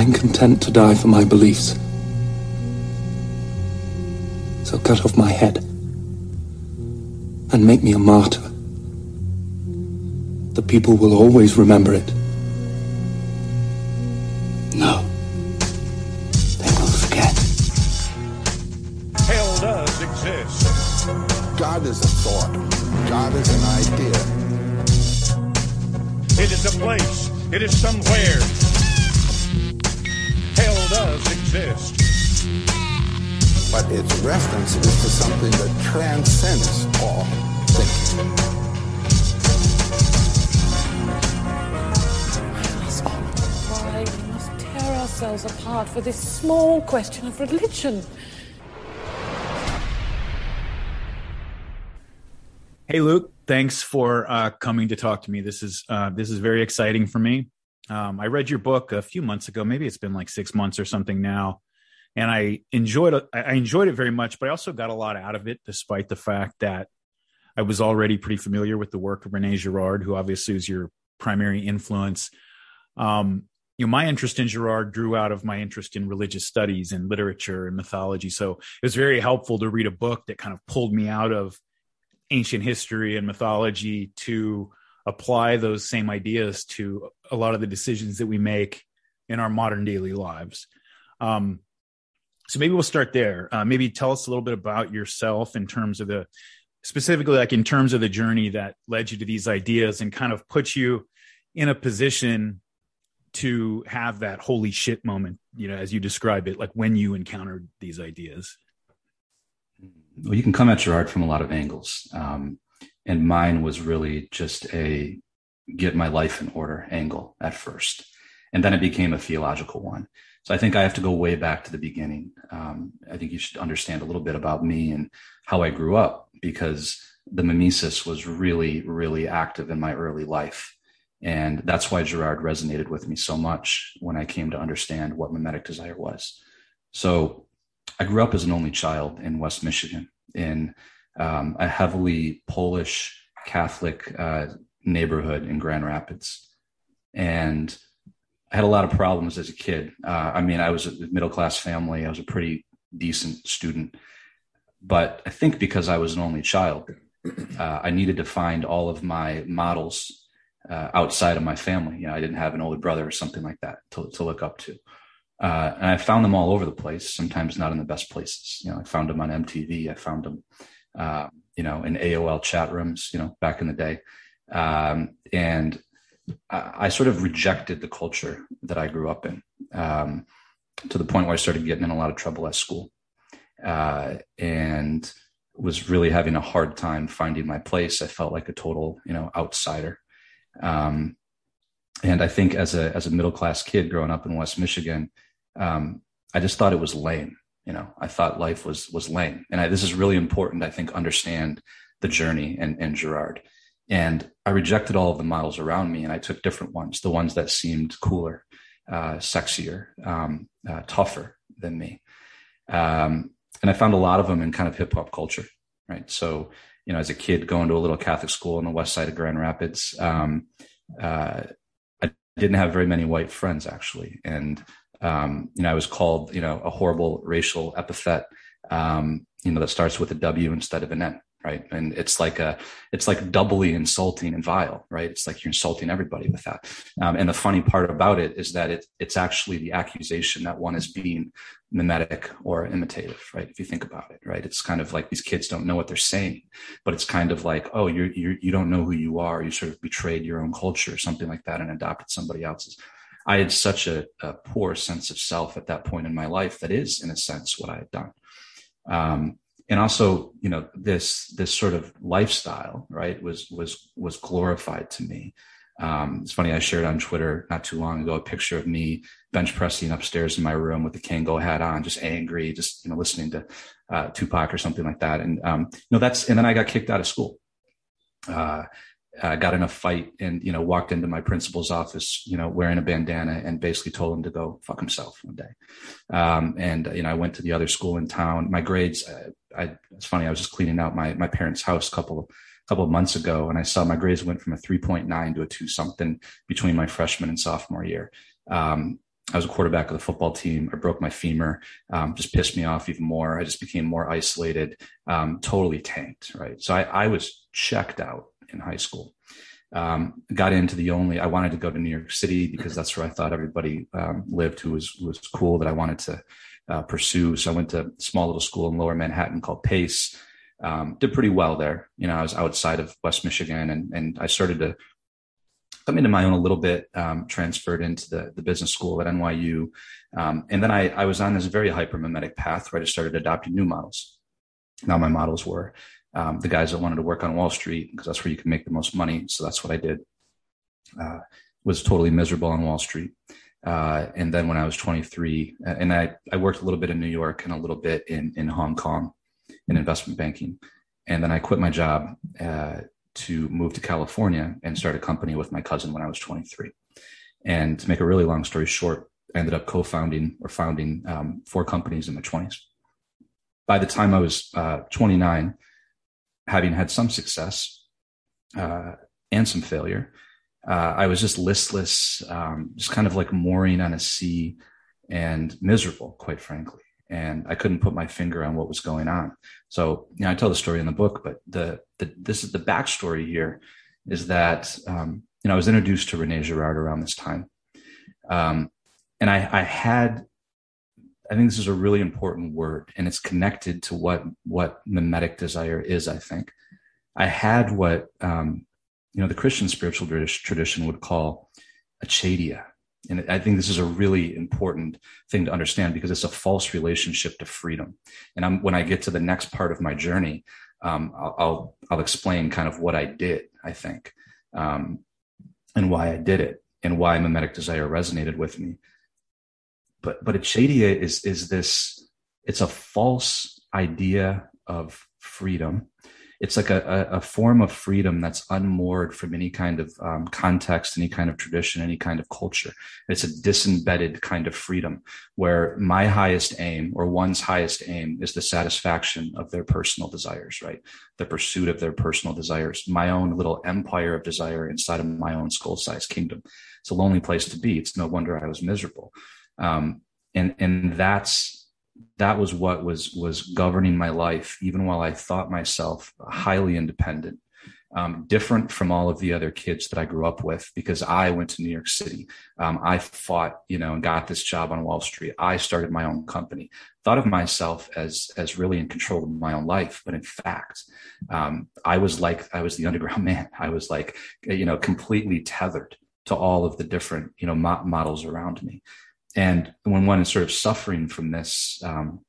I'm content to die for my beliefs. So cut off my head and make me a martyr. The people will always remember it. Hey, Luke. Thanks for uh, coming to talk to me. This is uh, this is very exciting for me. Um, I read your book a few months ago. Maybe it's been like six months or something now, and I enjoyed it. I enjoyed it very much, but I also got a lot out of it, despite the fact that I was already pretty familiar with the work of Rene Girard, who obviously is your primary influence. Um, you know, my interest in Girard drew out of my interest in religious studies and literature and mythology. So it was very helpful to read a book that kind of pulled me out of ancient history and mythology to apply those same ideas to a lot of the decisions that we make in our modern daily lives. Um, so maybe we'll start there. Uh, maybe tell us a little bit about yourself in terms of the specifically like in terms of the journey that led you to these ideas and kind of put you in a position to have that holy shit moment, you know, as you describe it, like when you encountered these ideas. Well, you can come at Girard from a lot of angles. Um, and mine was really just a get my life in order angle at first. And then it became a theological one. So I think I have to go way back to the beginning. Um, I think you should understand a little bit about me and how I grew up because the mimesis was really, really active in my early life. And that's why Girard resonated with me so much when I came to understand what mimetic desire was. So I grew up as an only child in West Michigan in um, a heavily Polish Catholic uh, neighborhood in Grand Rapids. And I had a lot of problems as a kid. Uh, I mean, I was a middle class family, I was a pretty decent student. But I think because I was an only child, uh, I needed to find all of my models uh, outside of my family. You know, I didn't have an older brother or something like that to, to look up to. Uh, and I found them all over the place, sometimes not in the best places. You know, I found them on MTV. I found them, uh, you know, in AOL chat rooms, you know, back in the day. Um, and I, I, sort of rejected the culture that I grew up in um, to the point where I started getting in a lot of trouble at school uh, and was really having a hard time finding my place. I felt like a total, you know, outsider. Um, and I think as a as a middle class kid growing up in West Michigan, um, I just thought it was lame. You know, I thought life was was lame, and I, this is really important. I think understand the journey and and Girard, and I rejected all of the models around me, and I took different ones, the ones that seemed cooler, uh, sexier, um, uh, tougher than me, um, and I found a lot of them in kind of hip hop culture, right? So, you know, as a kid going to a little Catholic school on the west side of Grand Rapids, um, uh, I didn't have very many white friends actually, and um, you know, I was called, you know, a horrible racial epithet, um, you know, that starts with a W instead of an N, right? And it's like a, it's like doubly insulting and vile, right? It's like you're insulting everybody with that. Um, and the funny part about it is that it, it's actually the accusation that one is being mimetic or imitative, right? If you think about it, right? It's kind of like these kids don't know what they're saying, but it's kind of like, oh, you're, you're you don't know who you are. You sort of betrayed your own culture or something like that and adopted somebody else's. I had such a, a, poor sense of self at that point in my life that is, in a sense, what I had done. Um, and also, you know, this this sort of lifestyle, right, was was was glorified to me. Um, it's funny. I shared on Twitter not too long ago a picture of me bench pressing upstairs in my room with the Kangol hat on, just angry, just you know, listening to uh, Tupac or something like that. And um, you know, that's and then I got kicked out of school. Uh, uh, got in a fight and you know walked into my principal's office you know wearing a bandana and basically told him to go fuck himself one day um, and you know i went to the other school in town my grades uh, I, it's funny i was just cleaning out my my parents house a couple couple of months ago and i saw my grades went from a 3.9 to a 2 something between my freshman and sophomore year um, I was a quarterback of the football team. I broke my femur, um, just pissed me off even more. I just became more isolated, um, totally tanked, right? So I, I, was checked out in high school. Um, got into the only, I wanted to go to New York City because that's where I thought everybody um, lived who was, was cool that I wanted to uh, pursue. So I went to a small little school in lower Manhattan called Pace. Um, did pretty well there. You know, I was outside of West Michigan and, and I started to come into my own a little bit, um, transferred into the, the business school at NYU. Um, and then I, I was on this very hypermimetic path where I just started adopting new models. Now my models were um, the guys that wanted to work on Wall Street because that's where you can make the most money. So that's what I did. Uh, was totally miserable on Wall Street. Uh, and then when I was 23, and I, I worked a little bit in New York and a little bit in, in Hong Kong in investment banking. And then I quit my job uh, to move to California and start a company with my cousin when I was 23. And to make a really long story short, I ended up co-founding or founding um, four companies in my 20s. By the time I was uh, 29, having had some success uh, and some failure, uh, I was just listless, um, just kind of like mooring on a sea and miserable, quite frankly and I couldn't put my finger on what was going on. So, you know, I tell the story in the book, but the, the this is the backstory here is that um, you know I was introduced to Rene Girard around this time, um, and I, I had I think this is a really important word, and it's connected to what what mimetic desire is. I think I had what um, you know the Christian spiritual tradition would call acedia, and I think this is a really important thing to understand because it's a false relationship to freedom. And I'm, when I get to the next part of my journey, um, I'll, I'll, I'll explain kind of what I did. I think, um, and why I did it, and why mimetic desire resonated with me. But but acedia is is this? It's a false idea of freedom it's like a, a, form of freedom that's unmoored from any kind of um, context, any kind of tradition, any kind of culture. It's a disembedded kind of freedom where my highest aim or one's highest aim is the satisfaction of their personal desires, right? The pursuit of their personal desires, my own little empire of desire inside of my own skull sized kingdom. It's a lonely place to be. It's no wonder I was miserable. Um, and, and that's that was what was was governing my life even while i thought myself highly independent um, different from all of the other kids that i grew up with because i went to new york city. Um, i fought you know and got this job on wall street. I started my own company. Thought of myself as as really in control of my own life but in fact um, i was like i was the underground man. I was like you know completely tethered to all of the different you know mo- models around me and when one is sort of suffering from this um,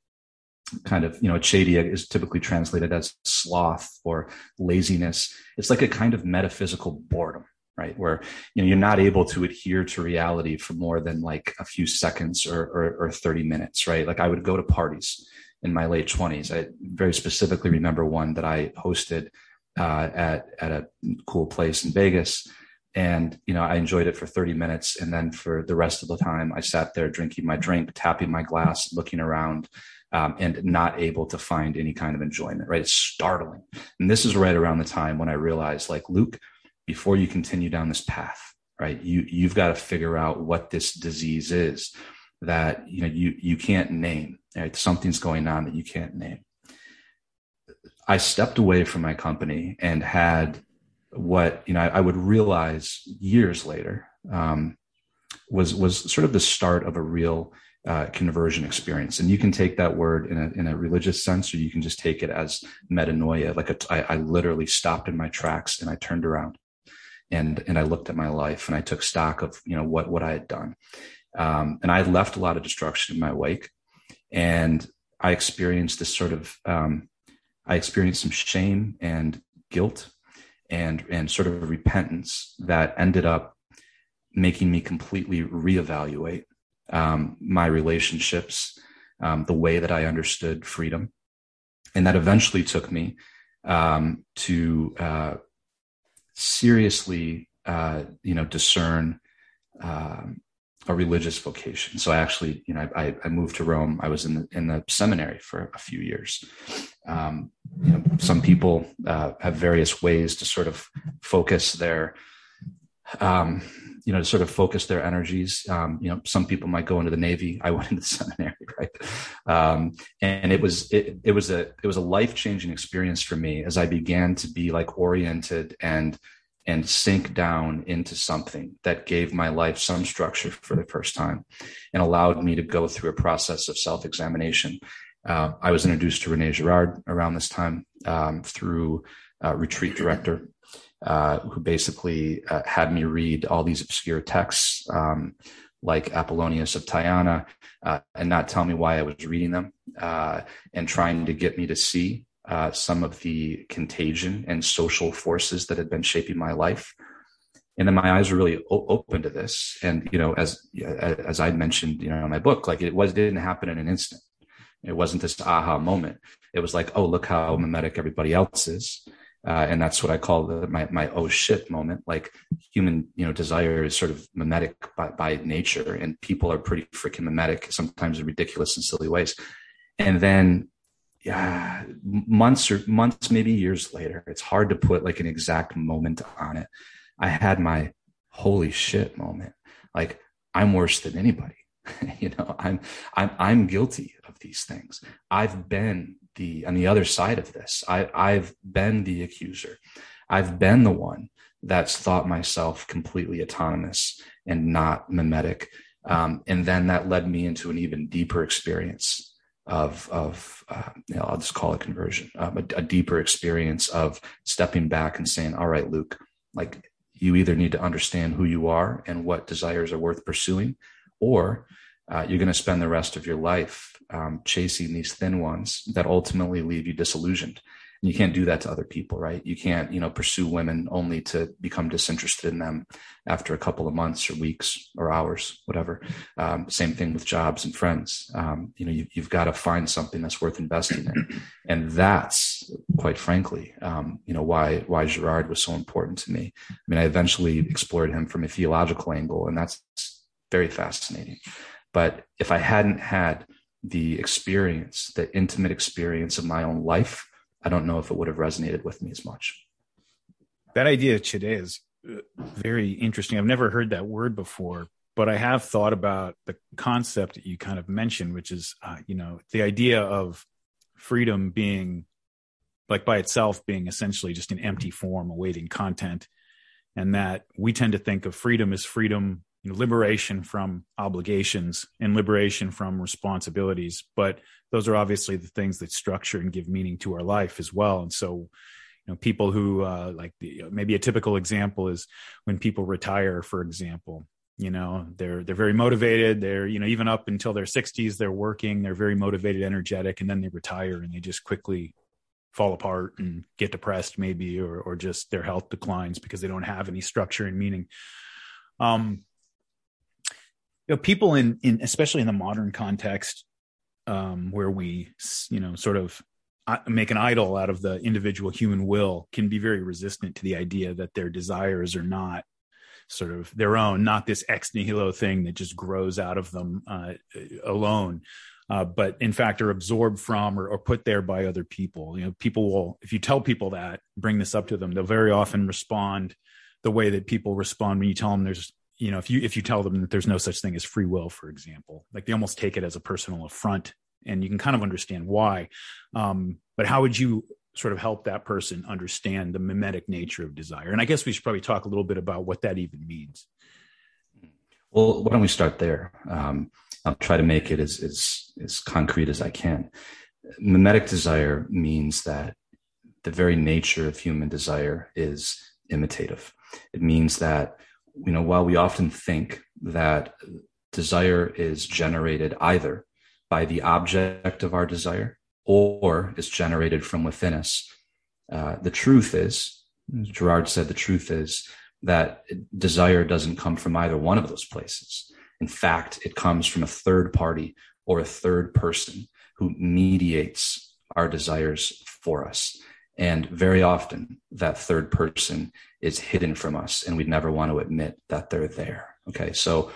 kind of, you know, acedia is typically translated as sloth or laziness. It's like a kind of metaphysical boredom, right? Where, you know, you're not able to adhere to reality for more than like a few seconds or, or, or 30 minutes, right? Like I would go to parties in my late 20s. I very specifically remember one that I hosted uh, at, at a cool place in Vegas and you know i enjoyed it for 30 minutes. And then for the rest of the time i sat there drinking my drink tapping my glass looking around um, and not able to find any kind of enjoyment right? It's startling. And this is right around the time when i realized like luke before you continue down this path right you you've got to figure out what this disease is that you know you you can't name right? Something's going on that you can't name. I stepped away from my company and had what you know I, I would realize years later um, was was sort of the start of a real uh, conversion experience. And you can take that word in a in a religious sense, or you can just take it as metanoia. Like a, I, I literally stopped in my tracks and I turned around, and and I looked at my life and I took stock of you know what what I had done, um, and I left a lot of destruction in my wake, and I experienced this sort of um, I experienced some shame and guilt and and sort of repentance that ended up making me completely reevaluate um, my relationships, um, the way that I understood freedom, and that eventually took me um, to uh, seriously, uh, you know, discern um, a religious vocation. So I actually, you know, I, I moved to Rome. I was in the in the seminary for a few years. Um, you know, some people uh, have various ways to sort of focus their um, you know, to sort of focus their energies. Um, you know, some people might go into the Navy. I went into the seminary, right? Um, and it was it, it was a it was a life changing experience for me as I began to be like oriented and and sink down into something that gave my life some structure for the first time and allowed me to go through a process of self examination. Uh, I was introduced to Rene Girard around this time um, through uh, retreat director uh, who basically uh, had me read all these obscure texts um, like Apollonius of Tyana uh, and not tell me why I was reading them uh, and trying to get me to see uh, some of the contagion and social forces that had been shaping my life. And then my eyes were really o- open to this. And, you know, as, as I mentioned, you know, in my book, like it was, didn't happen in an instant. It wasn't this aha moment. It was like, oh, look how mimetic everybody else is. Uh, and that's what I call the, my my oh shit moment. Like human, you know, desire is sort of mimetic by, by nature, and people are pretty freaking mimetic, sometimes in ridiculous and silly ways. And then, yeah, months or months, maybe years later, it's hard to put like an exact moment on it. I had my holy shit moment. Like I'm worse than anybody. you know, I'm I'm I'm guilty of these things. I've been the on the other side of this. I, I've been the accuser. I've been the one that's thought myself completely autonomous and not mimetic. Um, and then that led me into an even deeper experience of of uh, you know, I'll just call it conversion, um, a, a deeper experience of stepping back and saying, "All right, Luke, like you either need to understand who you are and what desires are worth pursuing, or uh, you're going to spend the rest of your life um, chasing these thin ones that ultimately leave you disillusioned. And you can't do that to other people, right? You can't, you know, pursue women only to become disinterested in them after a couple of months or weeks or hours, whatever. Um, same thing with jobs and friends. Um, you know, you, have got to find something that's worth investing in, and that's quite frankly, um, you know, why why Girard was so important to me. I mean, I eventually explored him from a theological angle, and that's very fascinating. But if I hadn't had the experience, the intimate experience of my own life, I don't know if it would have resonated with me as much. That idea today is uh, very interesting. I've never heard that word before, but I have thought about the concept that you kind of mentioned, which is, uh, you know, the idea of freedom being like by itself being essentially just an empty form awaiting content and that we tend to think of freedom as freedom you know, liberation from obligations and liberation from responsibilities. But those are obviously the things that structure and give meaning to our life as well. And so, you know, people who uh, like the, maybe a typical example is when people retire, for example. You know, they're they're very motivated. They're you know even up until their 60s, they're working. They're very motivated, energetic, and then they retire and they just quickly fall apart and get depressed, maybe, or or just their health declines because they don't have any structure and meaning. Um, you know people in in especially in the modern context um where we you know sort of uh, make an idol out of the individual human will can be very resistant to the idea that their desires are not sort of their own not this ex nihilo thing that just grows out of them uh, alone uh, but in fact are absorbed from or, or, put there by other people. You know people will if you tell people that bring this up to them they'll very often respond the way that people respond when you tell them there's you know if you if you tell them that there's no such thing as free will for example like they almost take it as a personal affront and you can kind of understand why. Um, but how would you sort of help that person understand the mimetic nature of desire? And i guess we should probably talk a little bit about what that even means. Well why don't we start there? Um, i'll try to make it as, as as concrete as i can. Mimetic desire means that the very nature of human desire is imitative. It means that you know, while we often think that desire is generated either by the object of our desire or is generated from within us, uh, the truth is, Girard said, the truth is that desire doesn't come from either one of those places. In fact, it comes from a third party or a third person who mediates our desires for us. And very often, that third person is hidden from us, and we'd never want to admit that they're there. Okay, so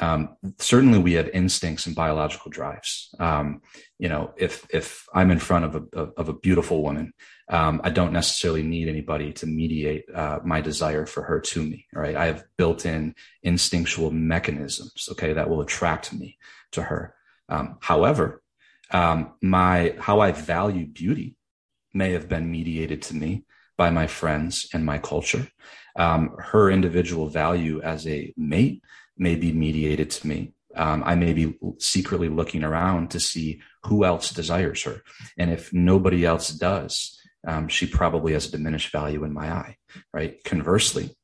um, certainly we have instincts and biological drives. Um, you know, if if I'm in front of a of a beautiful woman, um, I don't necessarily need anybody to mediate uh, my desire for her to me. Right? I have built-in instinctual mechanisms. Okay, that will attract me to her. Um, however, um, my how I value beauty may have been mediated to me by my friends and my culture. Um, her individual value as a mate may be mediated to me. Um, I may be secretly looking around to see who else desires her. And if nobody else does, um, she probably has a diminished value in my eye, right? Conversely,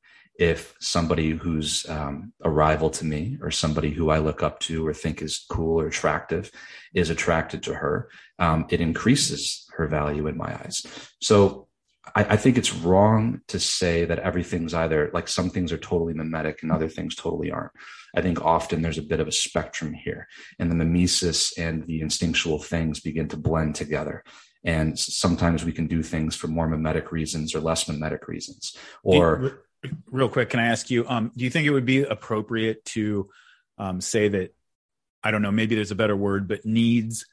if somebody who's um, a rival to me or somebody who I look up to or think is cool or attractive is attracted to her, um, it increases her value in my eyes. So I, I, think it's wrong to say that everything's either like some things are totally mimetic and other things totally aren't. I think often there's a bit of a spectrum here, and the mimesis and the instinctual things begin to blend together. And sometimes we can do things for more mimetic reasons or less mimetic reasons. Or, real quick, can I ask you, um, do you think it would be appropriate to um, say that, I don't know, maybe there's a better word, but needs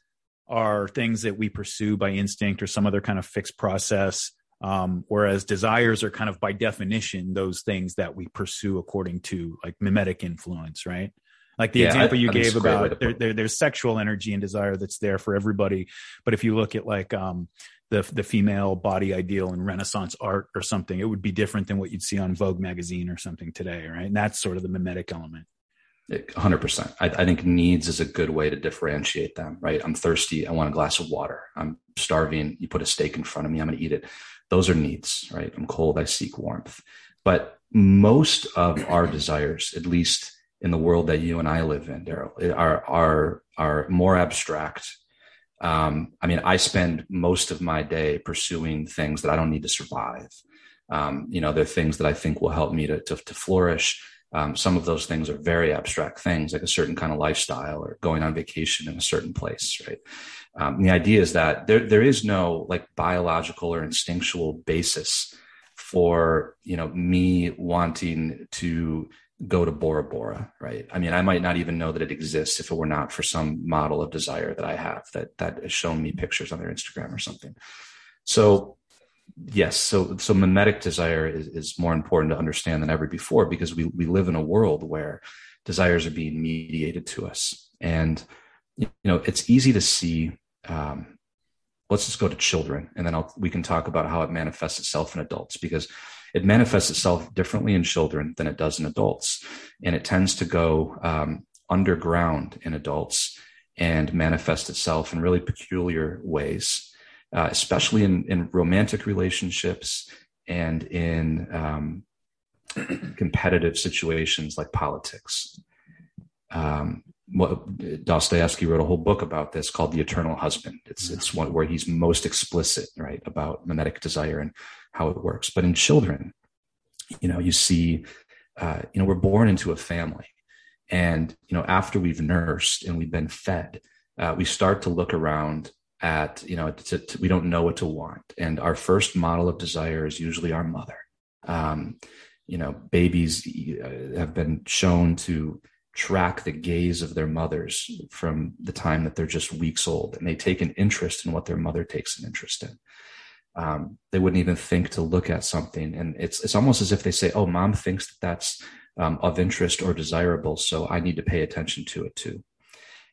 are things that we pursue by instinct or some other kind of fixed process um, whereas desires are kind of by definition those things that we pursue according to like mimetic influence, right? Like the yeah, example you I, gave about there, there, there's sexual energy and desire that's there for everybody, but if you look at like um, the the female body ideal in Renaissance art or something, it would be different than what you'd see on Vogue magazine or something today, right? And that's sort of the mimetic element. 100%. I, I, think needs is a good way to differentiate them, right? I'm thirsty. I want a glass of water. I'm starving. You put a steak in front of me. I'm going to eat it. Those are needs, right? I'm cold. I seek warmth. But most of our desires, at least in the world that you and I live in, Daryl, are, are, are more abstract. Um, I mean, I spend most of my day pursuing things that I don't need to survive. Um, you know, they're things that I think will help me to, to, to flourish. Um, some of those things are very abstract things, like a certain kind of lifestyle or going on vacation in a certain place, right? Um, the idea is that there there is no like biological or instinctual basis for you know me wanting to go to Bora Bora, right? I mean, I might not even know that it exists if it were not for some model of desire that I have that that has shown me pictures on their Instagram or something. So yes, so so mimetic desire is, is more important to understand than ever before because we we live in a world where desires are being mediated to us. And you know, it's easy to see um, let's just go to children and then I'll, we can talk about how it manifests itself in adults because it manifests itself differently in children than it does in adults. And it tends to go um, underground in adults and manifest itself in really peculiar ways uh, especially in, in romantic relationships and in um, competitive situations like politics. Um, Dostoevsky wrote a whole book about this called The Eternal Husband. It's it's one where he's most explicit, right, about mimetic desire and how it works. But in children, you know, you see, uh, you know, we're born into a family, and you know, after we've nursed and we've been fed, uh, we start to look around at, you know, to, to, we don't know what to want, and our first model of desire is usually our mother. Um, you know, babies uh, have been shown to track the gaze of their mothers from the time that they're just weeks old and they take an interest in what their mother takes an interest in. Um, they wouldn't even think to look at something and it's it's almost as if they say oh mom thinks that that's um, of interest or desirable so i need to pay attention to it too.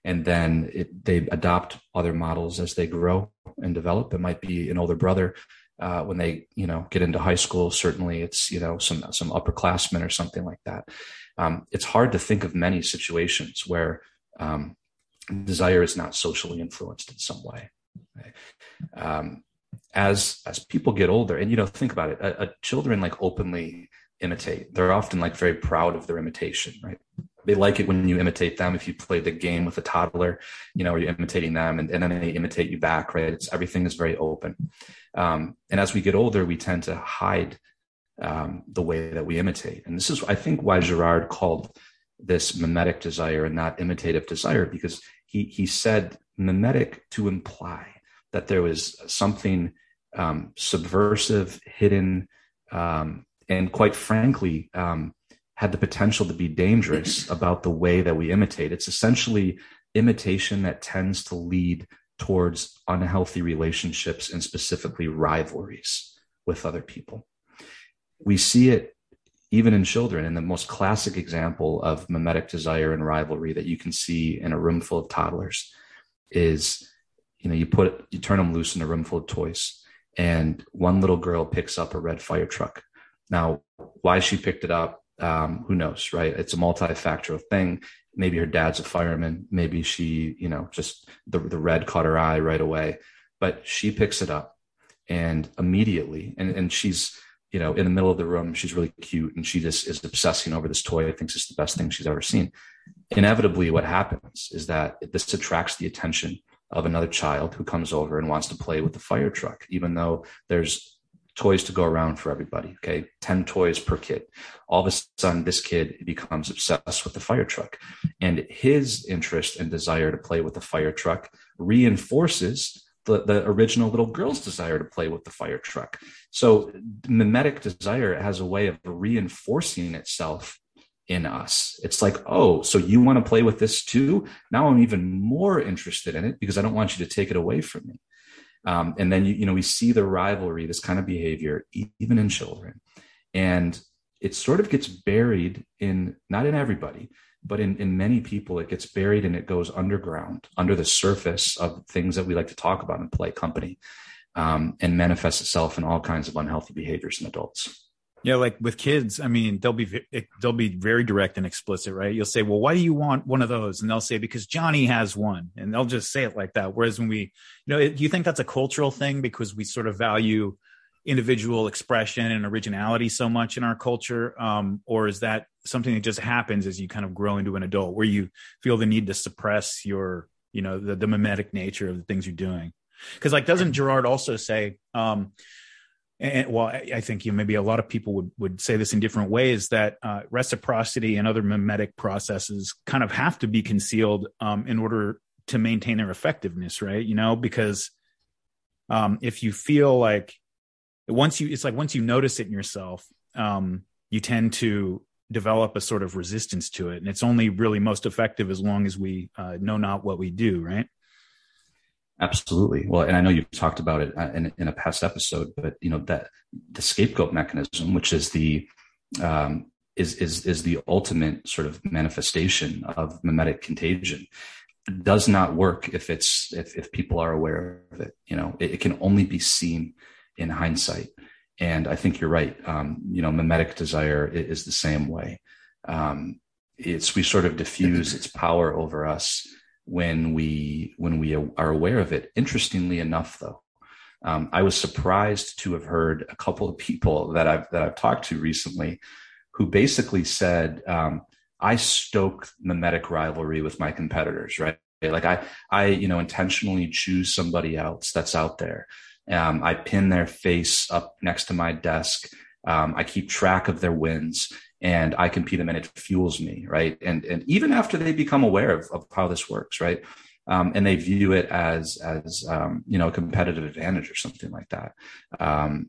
And then it, they adopt other models as they grow and develop. It might be an older brother uh, when they you know get into high school certainly it's you know some some upperclassmen or something like that um, it's hard to think of many situations where um, desire is not socially influenced in some way. Right? Um, as as people get older, and you know, think about it, a, a children like openly imitate. They're often like very proud of their imitation, right? They like it when you imitate them. If you play the game with a toddler, you know, you're imitating them, and, and then they imitate you back, right? It's everything is very open. Um, and as we get older, we tend to hide um, the way that we imitate. And this is, I think, why Girard called this mimetic desire and not imitative desire, because he he said mimetic to imply that there was something um, subversive, hidden, um, and quite frankly, um, had the potential to be dangerous about the way that we imitate. It's essentially imitation that tends to lead towards unhealthy relationships and specifically rivalries with other people. We see it even in children. And the most classic example of mimetic desire and rivalry that you can see in a room full of toddlers is, you know, you put, you turn them loose in a room full of toys and one little girl picks up a red fire truck. Now, why she picked it up, um, who knows, right? It's a multifactorial thing. Maybe her dad's a fireman. Maybe she, you know, just the, the red caught her eye right away. But she picks it up and immediately, and, and she's, you know, in the middle of the room, she's really cute and she just is obsessing over this toy, thinks it's the best thing she's ever seen. Inevitably, what happens is that this attracts the attention of another child who comes over and wants to play with the fire truck, even though there's toys to go around for everybody. Okay. 10 toys per kid. All of a sudden, this kid becomes obsessed with the fire truck. And his interest and desire to play with the fire truck reinforces the, the original little girl's desire to play with the fire truck. So mimetic desire has a way of reinforcing itself in us. It's like, oh, so you want to play with this too? Now I'm even more interested in it because I don't want you to take it away from me. Um, and then you, you know we see the rivalry, this kind of behavior, even in children, and it sort of gets buried in not in everybody, but in, in many people, it gets buried and it goes underground, under the surface of things that we like to talk about in polite company, um, and manifests itself in all kinds of unhealthy behaviors in adults. Yeah, like with kids, I mean, they'll be they'll be very direct and explicit, right? You'll say, "Well, why do you want one of those?" And they'll say, "Because Johnny has one," and they'll just say it like that. Whereas when we, you know, do you think that's a cultural thing because we sort of value individual expression and originality so much in our culture, um, or is that something that just happens as you kind of grow into an adult, where you feel the need to suppress your, you know, the, the mimetic nature of the things you're doing? Because, like, doesn't girard also say? Um, and well, I think you know, maybe a lot of people would would say this in different ways that uh, reciprocity and other mimetic processes kind of have to be concealed um, in order to maintain their effectiveness, right? You know, because um, if you feel like once you, it's like once you notice it in yourself, um, you tend to develop a sort of resistance to it, and it's only really most effective as long as we uh, know not what we do, right? Absolutely. Well, and I know you've talked about it uh, in, in a past episode, but you know that the scapegoat mechanism, which is the um, is is is the ultimate sort of manifestation of mimetic contagion, does not work if it's if if people are aware of it. You know, it, it can only be seen in hindsight. And I think you're right. Um, you know, mimetic desire is the same way. Um, it's we sort of diffuse its power over us when we when we are aware of it. Interestingly enough, though, um, I was surprised to have heard a couple of people that I've that I've talked to recently, who basically said, um, "I stoke mimetic rivalry with my competitors." Right, like I I you know intentionally choose somebody else that's out there. Um, I pin their face up next to my desk. Um, I keep track of their wins and I compete them and it fuels me, right? And and even after they become aware of, of how this works, right? Um, and they view it as as um, you know a competitive advantage or something like that. Um,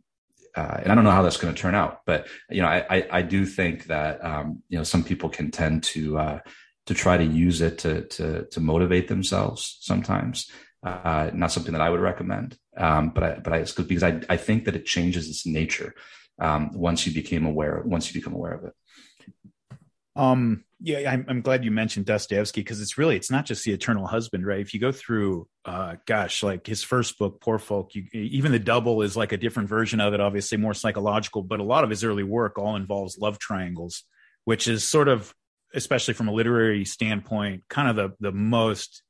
uh, and I don't know how that's going to turn out, but you know, I I, I do think that um, you know some people can tend to uh, to try to use it to to to motivate themselves sometimes. Uh, not something that I would recommend, um, but I, but I, because I, I think that it changes its nature um, once you became aware once you become aware of it. Um, yeah, I'm, I'm glad you mentioned Dostoevsky because it's really it's not just the Eternal Husband, right? If you go through, uh, gosh, like his first book, Poor Folk, you, even the double is like a different version of it, obviously more psychological, but a lot of his early work all involves love triangles, which is sort of, especially from a literary standpoint, kind of the the most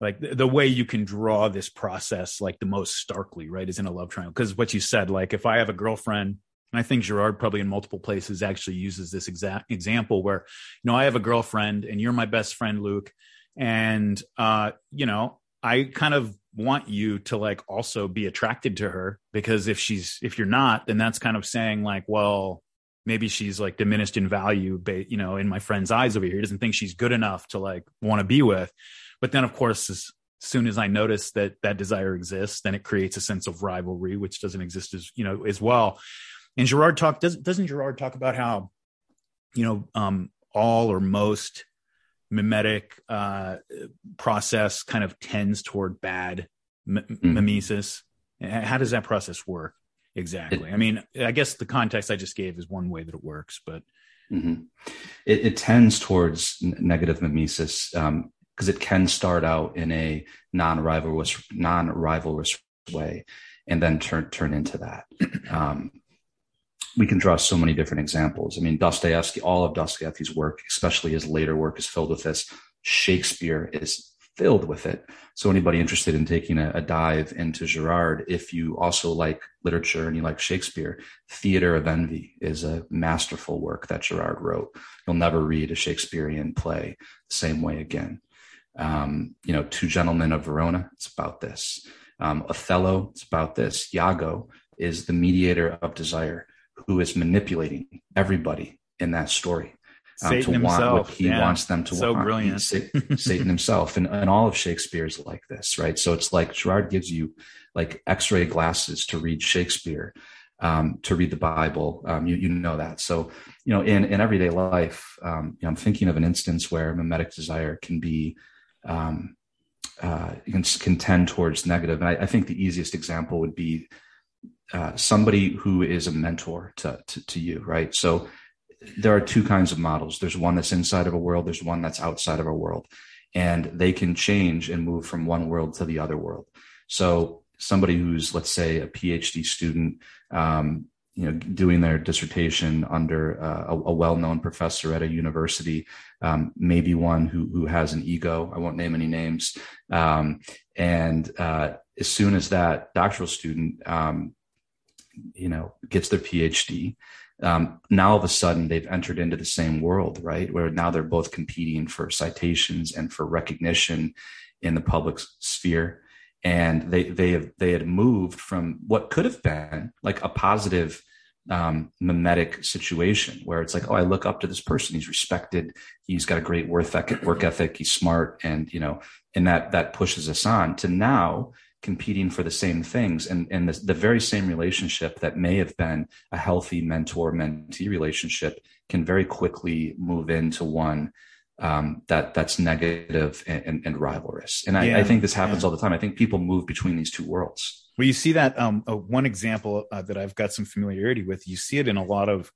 like the, the way you can draw this process like the most starkly, right, is in a love triangle. Because what you said, like if I have a girlfriend and I think Girard probably in multiple places actually uses this exact example where, you know, I have a girlfriend and you're my best friend, Luke. And, uh, you know, I kind of want you to like also be attracted to her because if she's, if you're not, then that's kind of saying like, well, maybe she's like diminished in value, but, you know, in my friend's eyes over here, he doesn't think she's good enough to like want to be with. But then, of course, as soon as I notice that that desire exists, then it creates a sense of rivalry, which doesn't exist as, you know, as well. And Girard talk does, doesn't Girard talk about how you know, um, all or most mimetic uh, process kind of tends toward bad m- mm. mimesis. How does that process work exactly? I mean, I guess the context I just gave is one way that it works, but mm-hmm. it, it, tends towards negative mimesis because it can start out in a non-rivalrous non-rivalrous way and then turn turn into that. Um, we can draw so many different examples. I mean, Dostoevsky, all of Dostoevsky's work, especially his later work, is filled with this. Shakespeare is filled with it. So anybody interested in taking a, a, dive into Girard, if you also like literature and you like Shakespeare, Theater of Envy is a masterful work that Girard wrote. You'll never read a Shakespearean play the same way again. Um, you know, Two Gentlemen of Verona, it's about this. Um, Othello, it's about this. Iago is the mediator of desire who is manipulating everybody in that story um, to want what he yeah. wants them to so want. brilliant. Satan himself, and, and all of Shakespeare's like this, right? So it's like Girard gives you like X-ray glasses to read Shakespeare, um, to read the Bible. Um, you you know that. So you know, in in everyday life, um, you know, I'm thinking of an instance where mimetic desire can be. Um, uh, can, can tend towards negative. And I, I think the easiest example would be uh, somebody who is a mentor to, to, to you, right? So there are two kinds of models. There's one that's inside of a world. There's one that's outside of a world, and they can change and move from one world to the other world. So somebody who's, let's say, a PhD student, um, you know, doing their dissertation under uh, a, a, well-known professor at a university, um, maybe one who who has an ego. I won't name any names. Um, and uh, as soon as that doctoral student um, you know, gets their PhD. Um, now all of a sudden they've entered into the same world, right? Where now they're both competing for citations and for recognition in the public sphere. And they they have they had moved from what could have been like a positive um, mimetic situation where it's like, oh, I look up to this person. He's respected. He's got a great work ethic. Work ethic. He's smart, and you know, and that that pushes us on to now competing for the same things and, and the, the very same relationship that may have been a healthy mentor mentee relationship can very quickly move into one um, that that's negative and, and, and rivalrous. And I, yeah, I, think this happens yeah. all the time. I think people move between these two worlds. Well, you see that um, uh, one example uh, that I've got some familiarity with. You see it in a lot of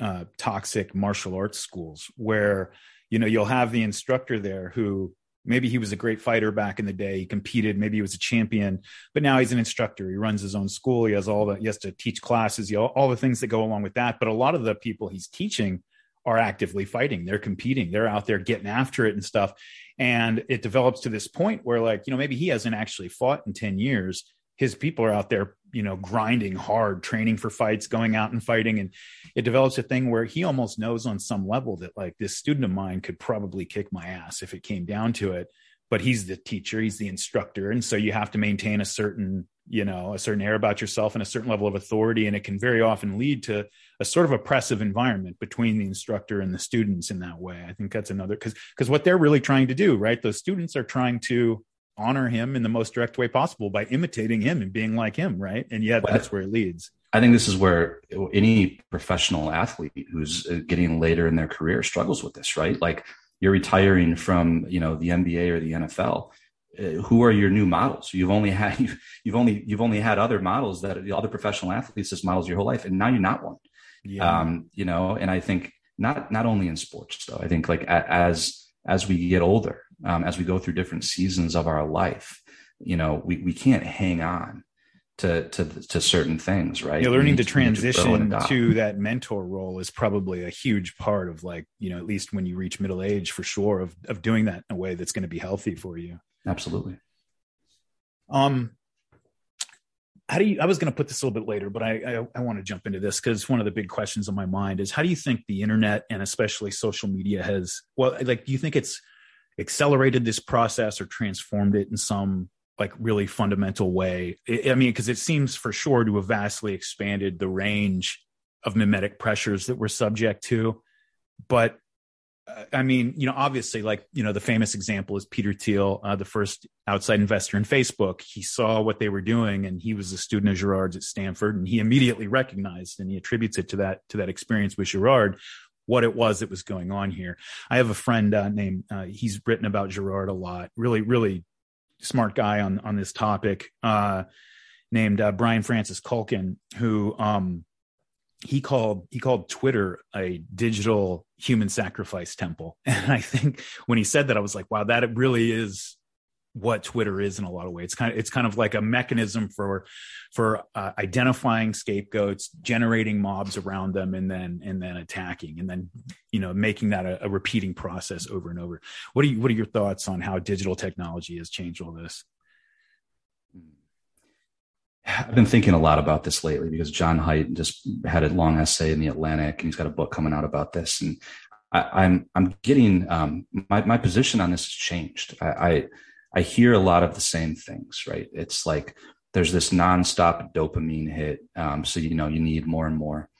uh, toxic martial arts schools where you know you'll have the instructor there who Maybe he was a great fighter back in the day. He competed. Maybe he was a champion, but now he's an instructor. He runs his own school. He has all the, he has to teach classes, you know, all the things that go along with that. But a lot of the people he's teaching are actively fighting. They're competing. They're out there getting after it and stuff. And it develops to this point where, like, you know, maybe he hasn't actually fought in 10 years. His people are out there you know grinding hard training for fights going out and fighting and it develops a thing where he almost knows on some level that like this student of mine could probably kick my ass if it came down to it but he's the teacher he's the instructor and so you have to maintain a certain you know a certain air about yourself and a certain level of authority and it can very often lead to a sort of oppressive environment between the instructor and the students in that way i think that's another because because what they're really trying to do right those students are trying to honor him in the most direct way possible by imitating him and being like him, right? And yet that's where it leads. I think this is where any professional athlete who's uh, getting later in their career struggles with this, right? Like you're retiring from, you know, the NBA or the NFL. Uh, who are your new models? You've only had you've, you've only you've only had other models that the other professional athletes as models your whole life, and now you're not one. Yeah. Um, you know, and I think not not only in sports though. I think like as as we get older, um, as we go through different seasons of our life, you know, we, we can't hang on to, to, to certain things, right? Yeah, learning to, transition to, to that mentor role is probably a huge part of like, you know, at least when you reach middle age for sure of, of doing that in a way that's going to be healthy for you. Absolutely. Um, how do you i was going to put this a little bit later but i i, I want to jump into this because one of the big questions on my mind is how do you think the internet and especially social media has well like do you think it's accelerated this process or transformed it in some like really fundamental way i mean because it seems for sure to have vastly expanded the range of mimetic pressures that we're subject to but I mean, you know, obviously, like, you know, the famous example is Peter Thiel, uh, the first outside investor in Facebook. He saw what they were doing and he was a student of Girard's at Stanford and he immediately recognized and he attributes it to that, to that experience with Girard. what it was that was going on here. I have a friend uh, named uh, he's written about Girard a lot. Really, really smart guy on on this topic. Uh, named uh, Brian Francis Culkin, who um, he called he called Twitter a digital human sacrifice temple. And I think when he said that, I was like, wow, that really is what Twitter is in a lot of ways. It's kind of it's kind of like a mechanism for for uh, identifying scapegoats, generating mobs around them, and then and then attacking, and then you know making that a, a repeating process over and over. What are you what are your thoughts on how digital technology has changed all this? I've been thinking a lot about this lately because John Haidt just had a long essay in the Atlantic, and he's got a book coming out about this. And I, am I'm, I'm getting um, my my position on this has changed. I, I I hear a lot of the same things, right? It's like there's this nonstop dopamine hit, um, so you know you need more and more.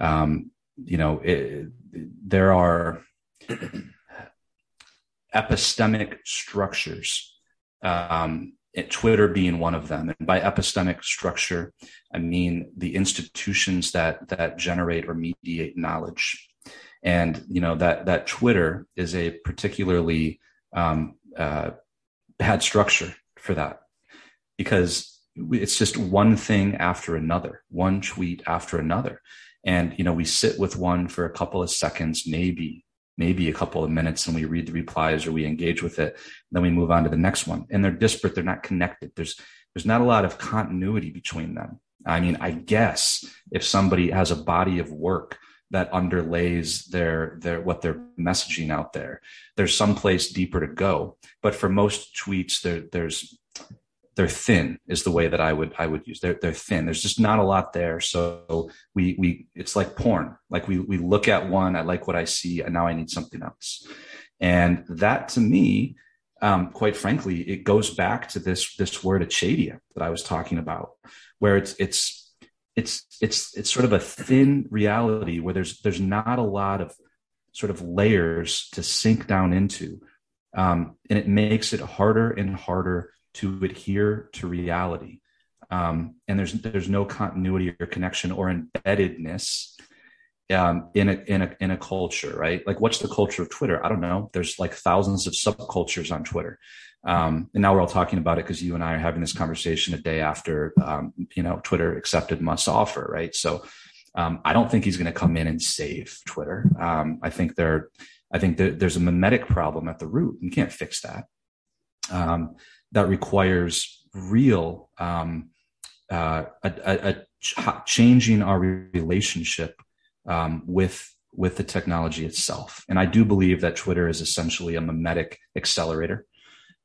Um, you know, it, there are epistemic structures um, Twitter being one of them. And by epistemic structure, I mean the institutions that that generate or mediate knowledge. And you know that that Twitter is a particularly um, uh, bad structure for that because it's just one thing after another, one tweet after another. And you know we sit with one for a couple of seconds, maybe maybe a couple of minutes and we read the replies or we engage with it. Then we move on to the next one. And they're disparate. They're not connected. There's there's not a lot of continuity between them. I mean i guess if somebody has a body of work that underlays their their what they're messaging out there there's some place deeper to go but for most tweets there there's they're thin is the way that I would I would use. They're they're thin. There's just not a lot there. So we we it's like porn. Like we we look at one, I like what I see, and now I need something else. And that to me, um, quite frankly, it goes back to this this word acedia that I was talking about, where it's it's it's it's it's sort of a thin reality where there's there's not a lot of sort of layers to sink down into, um, and it makes it harder and harder to adhere to reality. Um, and there's there's no continuity or connection or embeddedness um, in a in a in a culture, right? Like, what's the culture of Twitter? I don't know. There's like thousands of subcultures on Twitter, um, and now we're all talking about it because you and I are having this conversation a day after um, you know Twitter accepted Musk's offer, right? So, um, I don't think he's going to come in and save Twitter. Um, I think there, I think there, there's a mimetic problem at the root. You can't fix that. Um, that requires real um, uh, a, a, a ch- changing our relationship with with the technology itself. And I do believe that Twitter is essentially a mimetic accelerator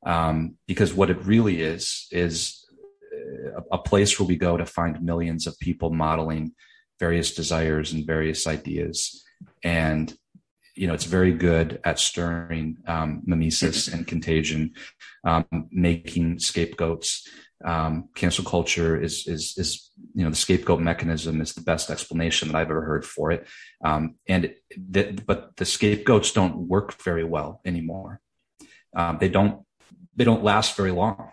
um, because what it really is is uh, a, a place where we go to find millions of people modeling various desires and various ideas and you know, it's very good at stirring um, mimesis and contagion, um, making scapegoats. Um, cancel culture is is is you know the scapegoat mechanism is the best explanation that I've ever heard for it. Um, and that, but the scapegoats don't work very well anymore. Um, they don't they don't last very long.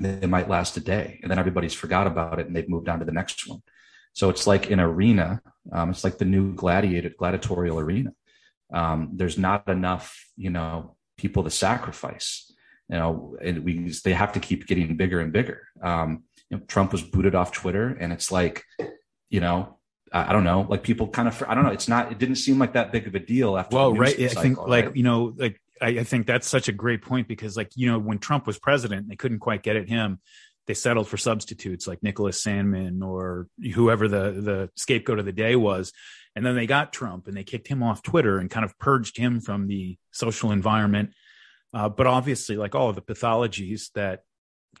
They might last a day, and then everybody's forgot about it, and they've moved on to the next one. So it's like an arena. Um, it's like the new gladiator gladiatorial arena um, there's not enough, you know, people to sacrifice. You know, and we they have to keep getting bigger and bigger. Um, you know, Trump was booted off Twitter, and it's like, you know, I, don't know, like people kind of, I don't know, it's not, it didn't seem like that big of a deal after. Well, right, cycle, I think like right? you know, like I, I think that's such a great point because like you know when Trump was president, they couldn't quite get at him they settled for substitutes like Nicholas Sandmann or whoever the the scapegoat of the day was. And then they got Trump and they kicked him off Twitter and kind of purged him from the social environment. Uh, but obviously, like all of the pathologies that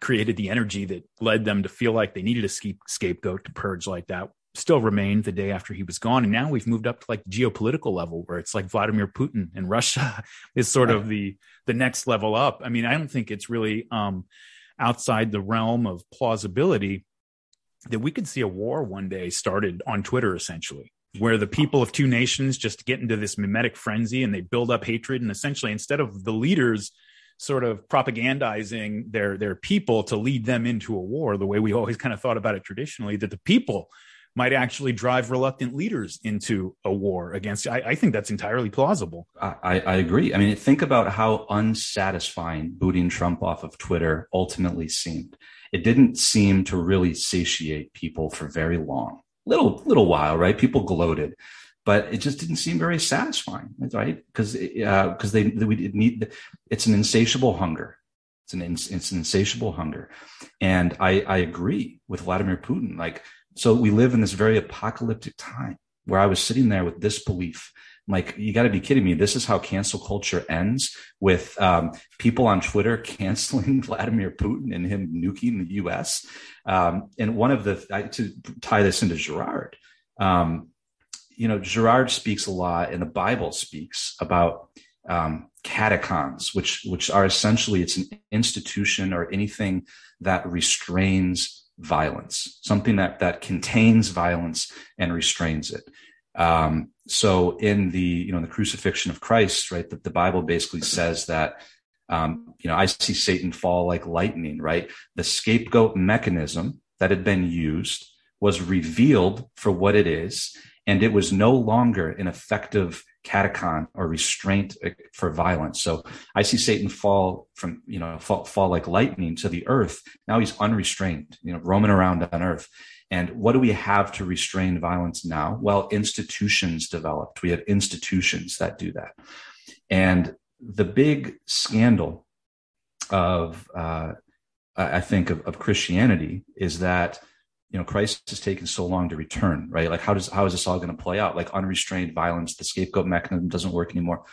created the energy that led them to feel like they needed a scapegoat to purge like that still remained the day after he was gone. And now we've moved up to like geopolitical level where it's like Vladimir Putin and Russia is sort of the the next level up. I mean, I don't think it's really um, outside the realm of plausibility that we could see a war one day started on Twitter essentially where the people of two nations just get into this mimetic frenzy and they build up hatred and essentially instead of the leaders sort of propagandizing their their people to lead them into a war the way we always kind of thought about it traditionally that the people might actually drive reluctant leaders into a war against. I, I think that's entirely plausible. I, I agree. I mean, think about how unsatisfying booting Trump off of Twitter ultimately seemed. It didn't seem to really satiate people for very long. Little little while, right? People gloated, but it just didn't seem very satisfying, right? Because because uh, they, we need it's an insatiable hunger. It's an it's an insatiable hunger, and I I agree with Vladimir Putin. Like so we live in this very apocalyptic time where I was sitting there with this belief. Like, you got to be kidding me. This is how cancel culture ends with um, people on Twitter canceling Vladimir Putin and him nuking the US. Um, and one of the, to tie this into Girard, um, you know, Girard speaks a lot and the Bible speaks about um, katechons, which, which are essentially, it's an institution or anything that restrains violence, something that that contains violence and restrains it. Um, so in the you know the crucifixion of Christ, right, the, the Bible basically says that um, you know I see Satan fall like lightning, right? The scapegoat mechanism that had been used was revealed for what it is, and it was no longer an effective katechon or restraint for violence. So I see Satan fall from, you know, fall, fall like lightning to the earth. Now he's unrestrained, you know, roaming around on earth. And what do we have to restrain violence now? Well, institutions developed. We have institutions that do that. And the big scandal of, uh, I think, of, of Christianity is that you know christ has taken so long to return right? Like how does how is this all going to play out? Like unrestrained violence the scapegoat mechanism doesn't work anymore.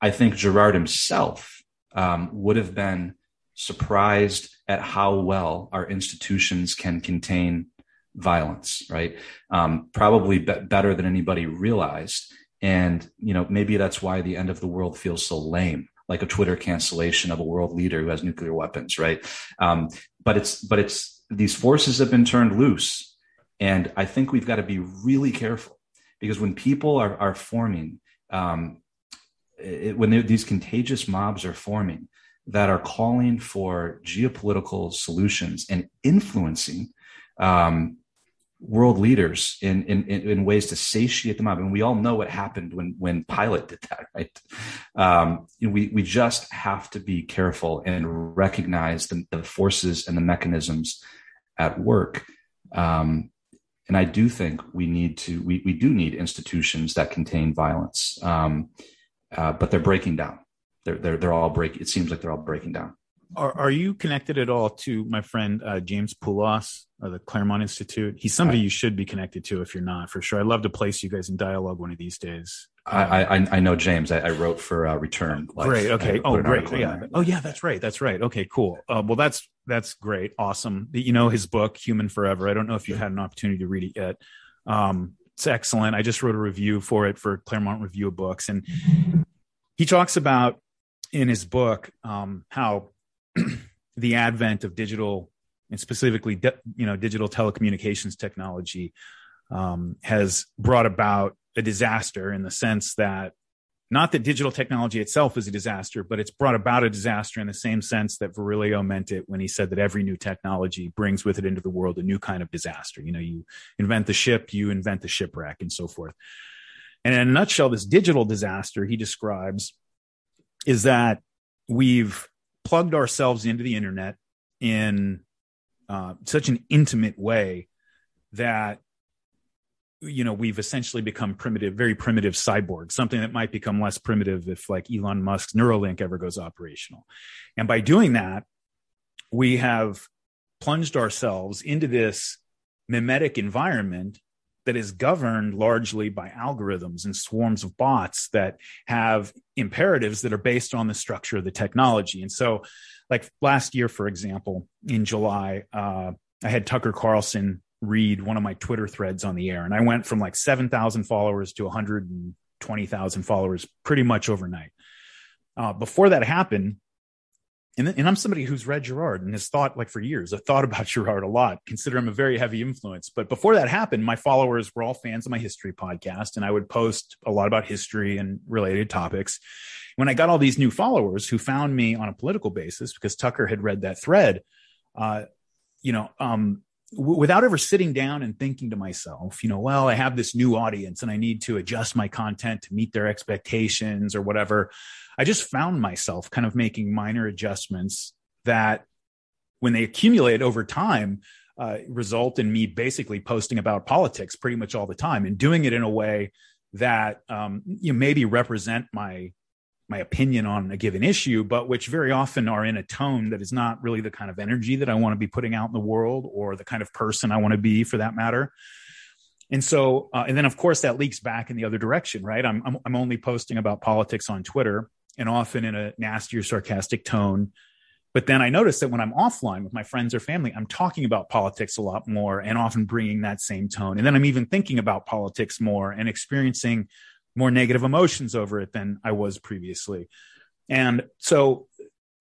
I think girard himself um, would have been surprised at how well our institutions can contain violence right? Um, probably be- better than anybody realized. And you know maybe that's why the end of the world feels so lame like a twitter cancellation of a world leader who has nuclear weapons right? Um, but it's but it's these forces have been turned loose. And I think we've got to be really careful because when people are, are forming, um, it, when these contagious mobs are forming that are calling for geopolitical solutions and influencing um, world leaders in, in, in ways to satiate the mob. And we all know what happened when, when Pilate did that, right? Um, we, we just have to be careful and recognize the, the forces and the mechanisms at work. Um, and I do think we need to, we, we do need institutions that contain violence, um, uh, but they're breaking down. They're, they're, they're all break. It seems like they're all breaking down. Are, are you connected at all to my friend uh, James Poulos of the Claremont Institute? He's somebody you should be connected to if you're not, for sure. I'd love to place you guys in dialogue one of these days. I, I, I know James. I, I wrote for uh, Return. Life. Great. Okay. Oh, great. Yeah. Oh, yeah. That's right. That's right. Okay. Cool. Uh, well, that's that's great. Awesome. You know his book, Human Forever. I don't know if you've had an opportunity to read it yet. Um, it's excellent. I just wrote a review for it for Claremont Review of Books, and he talks about in his book um, how the advent of digital and specifically, you know, digital telecommunications technology um, has brought about a disaster in the sense that not that digital technology itself is a disaster, but it's brought about a disaster in the same sense that Virilio meant it when he said that every new technology brings with it into the world a new kind of disaster. You know, you invent the ship, you invent the shipwreck, and so forth. And in a nutshell, this digital disaster he describes is that we've plugged ourselves into the internet in uh, such an intimate way that you know we've essentially become primitive very primitive cyborgs something that might become less primitive if like elon musk's neuralink ever goes operational. And by doing that we have plunged ourselves into this mimetic environment that is governed largely by algorithms and swarms of bots that have imperatives that are based on the structure of the technology and so like last year for example in july uh, i had tucker carlson read one of my Twitter threads on the air. And I went from like 7,000 followers to 120,000 followers pretty much overnight. Uh, before that happened, and, and, I'm somebody who's read Girard and has thought like for years. I've thought about Girard a lot, consider him a very heavy influence. But before that happened, my followers were all fans of my history podcast, and I would post a lot about history and related topics. When I got all these new followers who found me on a political basis because Tucker had read that thread, uh, you know, um, w- without ever sitting down and thinking to myself, you know, well, I have this new audience and I need to adjust my content to meet their expectations or whatever. I just found myself kind of making minor adjustments that when they accumulate over time, uh, result in me basically posting about politics pretty much all the time and doing it in a way that um, you know, maybe represent my my opinion on a given issue, but which very often are in a tone that is not really the kind of energy that I want to be putting out in the world or the kind of person I want to be for that matter. And so, uh, and then of course that leaks back in the other direction, right? I'm, I'm, I'm only posting about politics on Twitter and often in a nasty or sarcastic tone. But then I notice that when I'm offline with my friends or family, I'm talking about politics a lot more and often bringing that same tone. And then I'm even thinking about politics more and experiencing more negative emotions over it than I was previously. And so,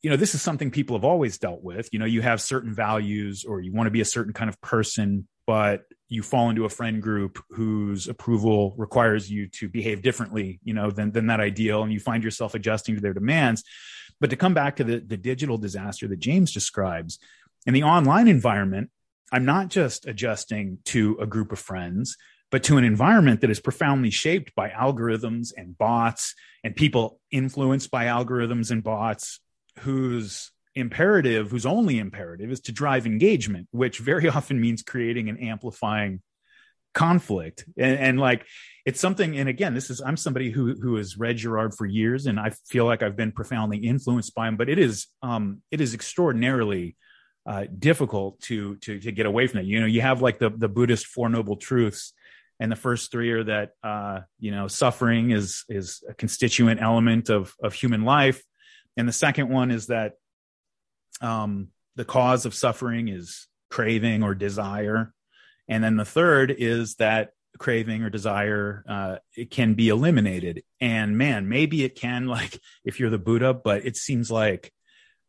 you know, this is something people have always dealt with. You know, you have certain values or you want to be a certain kind of person, but you fall into a friend group whose approval requires you to behave differently, you know, than, than that ideal. And you find yourself adjusting to their demands. But to come back to the, the digital disaster that James describes in the online environment, I'm not just adjusting to a group of friends but to an environment that is profoundly shaped by algorithms and bots and people influenced by algorithms and bots whose imperative, whose only imperative is to drive engagement, which very often means creating and amplifying conflict. And, and like, it's something, and again, this is, I'm somebody who, who has read Girard for years and I feel like I've been profoundly influenced by him, but it is, um, it is extraordinarily, uh, difficult to, to, to get away from it. You know, you have like the, the Buddhist Four Noble Truths, and the first three are that uh, you know suffering is is a constituent element of of human life, and the second one is that um, the cause of suffering is craving or desire, and then the third is that craving or desire uh, it can be eliminated. And man, maybe it can like if you're the Buddha, but it seems like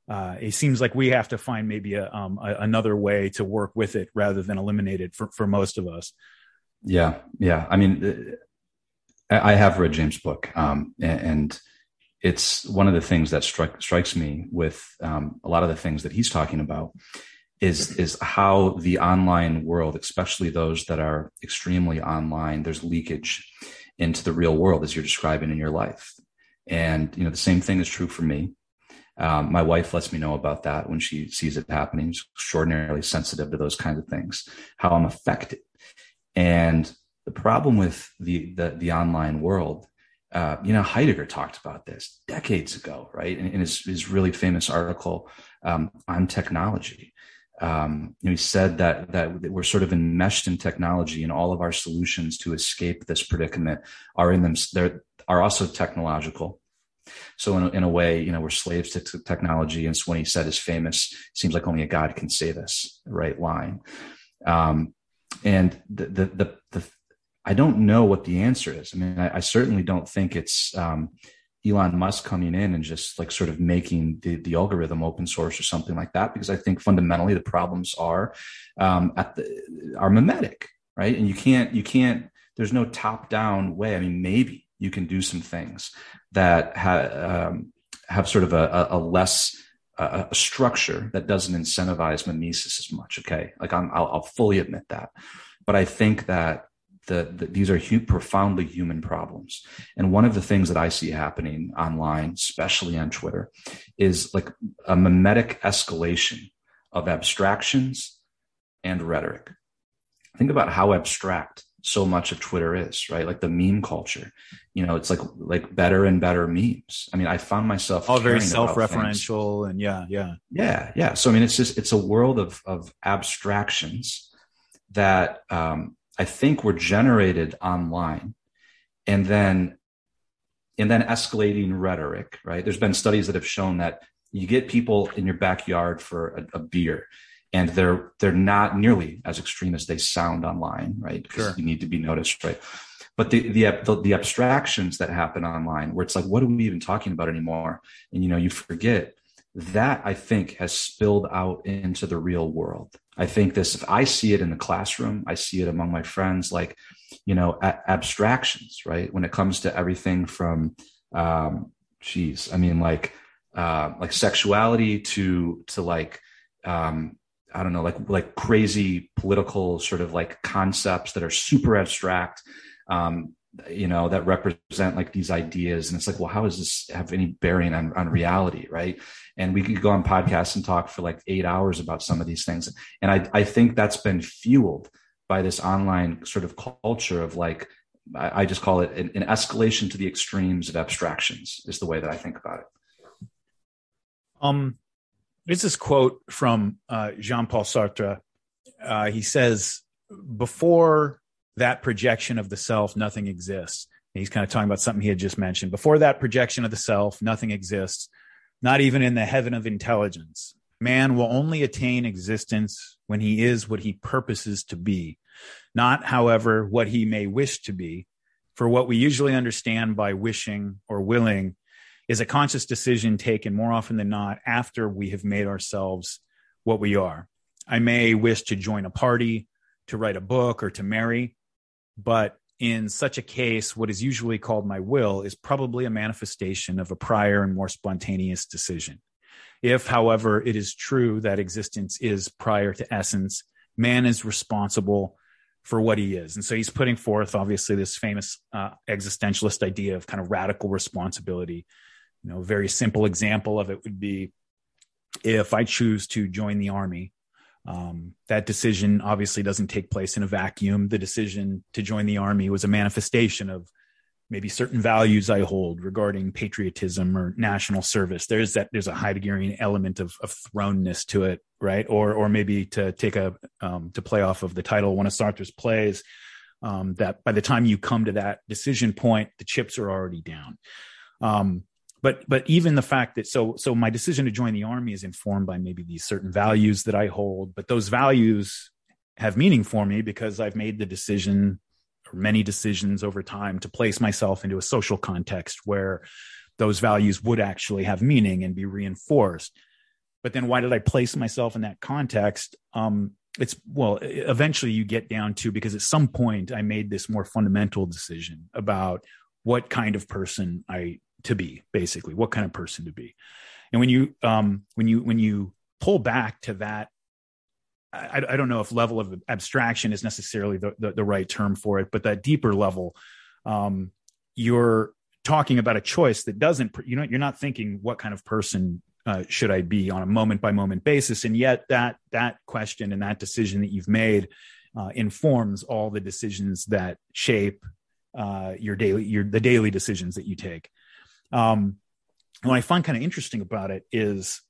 uh, it seems like we have to find maybe a, um, a, another way to work with it rather than eliminate it for, for most of us. Yeah, yeah. I mean, I have read James' book, um, and it's one of the things that strike, strikes me with um, a lot of the things that he's talking about is is how the online world, especially those that are extremely online, there's leakage into the real world as you're describing in your life. And you know, the same thing is true for me. Um, my wife lets me know about that when she sees it happening. She's extraordinarily sensitive to those kinds of things, how I'm affected and the problem with the the, the online world, uh, you know, Heidegger talked about this decades ago, right? In, in his, his really famous article um, on technology, um, you he said that that we're sort of enmeshed in technology, and all of our solutions to escape this predicament are in them. They are also technological. So in a, in a way, you know, we're slaves to technology. And so when he said his famous, seems like only a God can say this, right line. Um, and the, the, the, the, I don't know what the answer is. I mean, I, I certainly don't think it's um, Elon Musk coming in and just like sort of making the, the algorithm open source or something like that, because I think fundamentally the problems are um, at the, are mimetic, right? And you can't, you can't, there's no top down way. I mean, maybe you can do some things that ha- um, have sort of a, a less a, structure that doesn't incentivize mimesis as much. Okay, like I'm, I'll, I'll fully admit that, but I think that the, the, these are hu- profoundly human problems. And one of the things that I see happening online, especially on Twitter, is like a mimetic escalation of abstractions and rhetoric. Think about how abstract so much of Twitter is, right? Like the meme culture, you know, it's like like better and better memes. I mean, I found myself all very self-referential and yeah, yeah, yeah, yeah. So I mean, it's just it's a world of of abstractions that um, I think were generated online, and then and then escalating rhetoric. Right? There's been studies that have shown that you get people in your backyard for a, a beer and they're they're not nearly as extreme as they sound online, right? Because sure. you need to be noticed, right? But the, the, the the abstractions that happen online, where it's like, what are we even talking about anymore? And you know, you forget that I think has spilled out into the real world. I think this, if I see it in the classroom, I see it among my friends, like, you know, a- abstractions, right? When it comes to everything from, um, geez, I mean, like, uh, like sexuality to, to like, um, I don't know, like like crazy political sort of like concepts that are super abstract, um, you know, that represent like these ideas. And it's like, well, how does this have any bearing on, on reality, right? And we could go on podcasts and talk for like eight hours about some of these things. And I, I think that's been fueled by this online sort of culture of like, I, I just call it an, an escalation to the extremes of abstractions is the way that I think about it. Um, it's this quote from uh, Jean Paul Sartre. Uh, he says, Before that projection of the self, nothing exists. And he's kind of talking about something he had just mentioned. Before that projection of the self, nothing exists, not even in the heaven of intelligence. Man will only attain existence when he is what he purposes to be, not, however, what he may wish to be. For what we usually understand by wishing or willing is a conscious decision taken more often than not after we have made ourselves what we are. I may wish to join a party, to write a book, or to marry, but in such a case, what is usually called my will is probably a manifestation of a prior and more spontaneous decision. If, however, it is true that existence is prior to essence, man is responsible for what he is. And so he's putting forth, obviously, this famous uh, existentialist idea of kind of radical responsibility you know, very simple example of it would be if I choose to join the army, um, that decision obviously doesn't take place in a vacuum. The decision to join the army was a manifestation of maybe certain values I hold regarding patriotism or national service. There's that there's a Heideggerian element of, of thrownness to it, right? Or or maybe to take a um, to play off of the title one of Sartre's plays, um, that by the time you come to that decision point, the chips are already down. Um, but but even the fact that so so my decision to join the army is informed by maybe these certain values that I hold, but those values have meaning for me because I've made the decision or many decisions over time to place myself into a social context where those values would actually have meaning and be reinforced. But then why did I place myself in that context? Um, it's well, eventually you get down to because at some point I made this more fundamental decision about what kind of person I to be basically what kind of person to be and when you um when you when you pull back to that I, I don't know if level of abstraction is necessarily the, the, the right term for it but that deeper level um you're talking about a choice that doesn't you know you're not thinking what kind of person uh, should I be on a moment by moment basis? And yet that that question and that decision that you've made uh, informs all the decisions that shape uh, your daily your the daily decisions that you take. Um, what I find kind of interesting about it is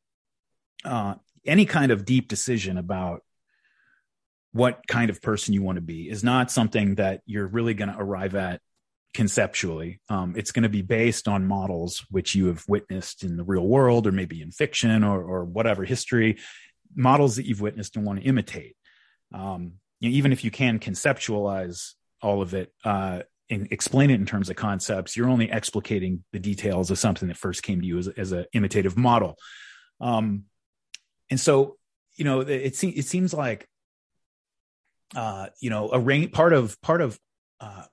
uh, any kind of deep decision about what kind of person you want to be is not something that you're really going to arrive at conceptually. Um, it's going to be based on models which you have witnessed in the real world or maybe in fiction or, or whatever history, models that you've witnessed and want to imitate. Um, you know, even if you can conceptualize all of it, uh, and explain it in terms of concepts, you're only explicating the details of something that first came to you as, as an imitative model. Um, and so, you know, it, seems it seems like, uh, you know, a part of part of uh,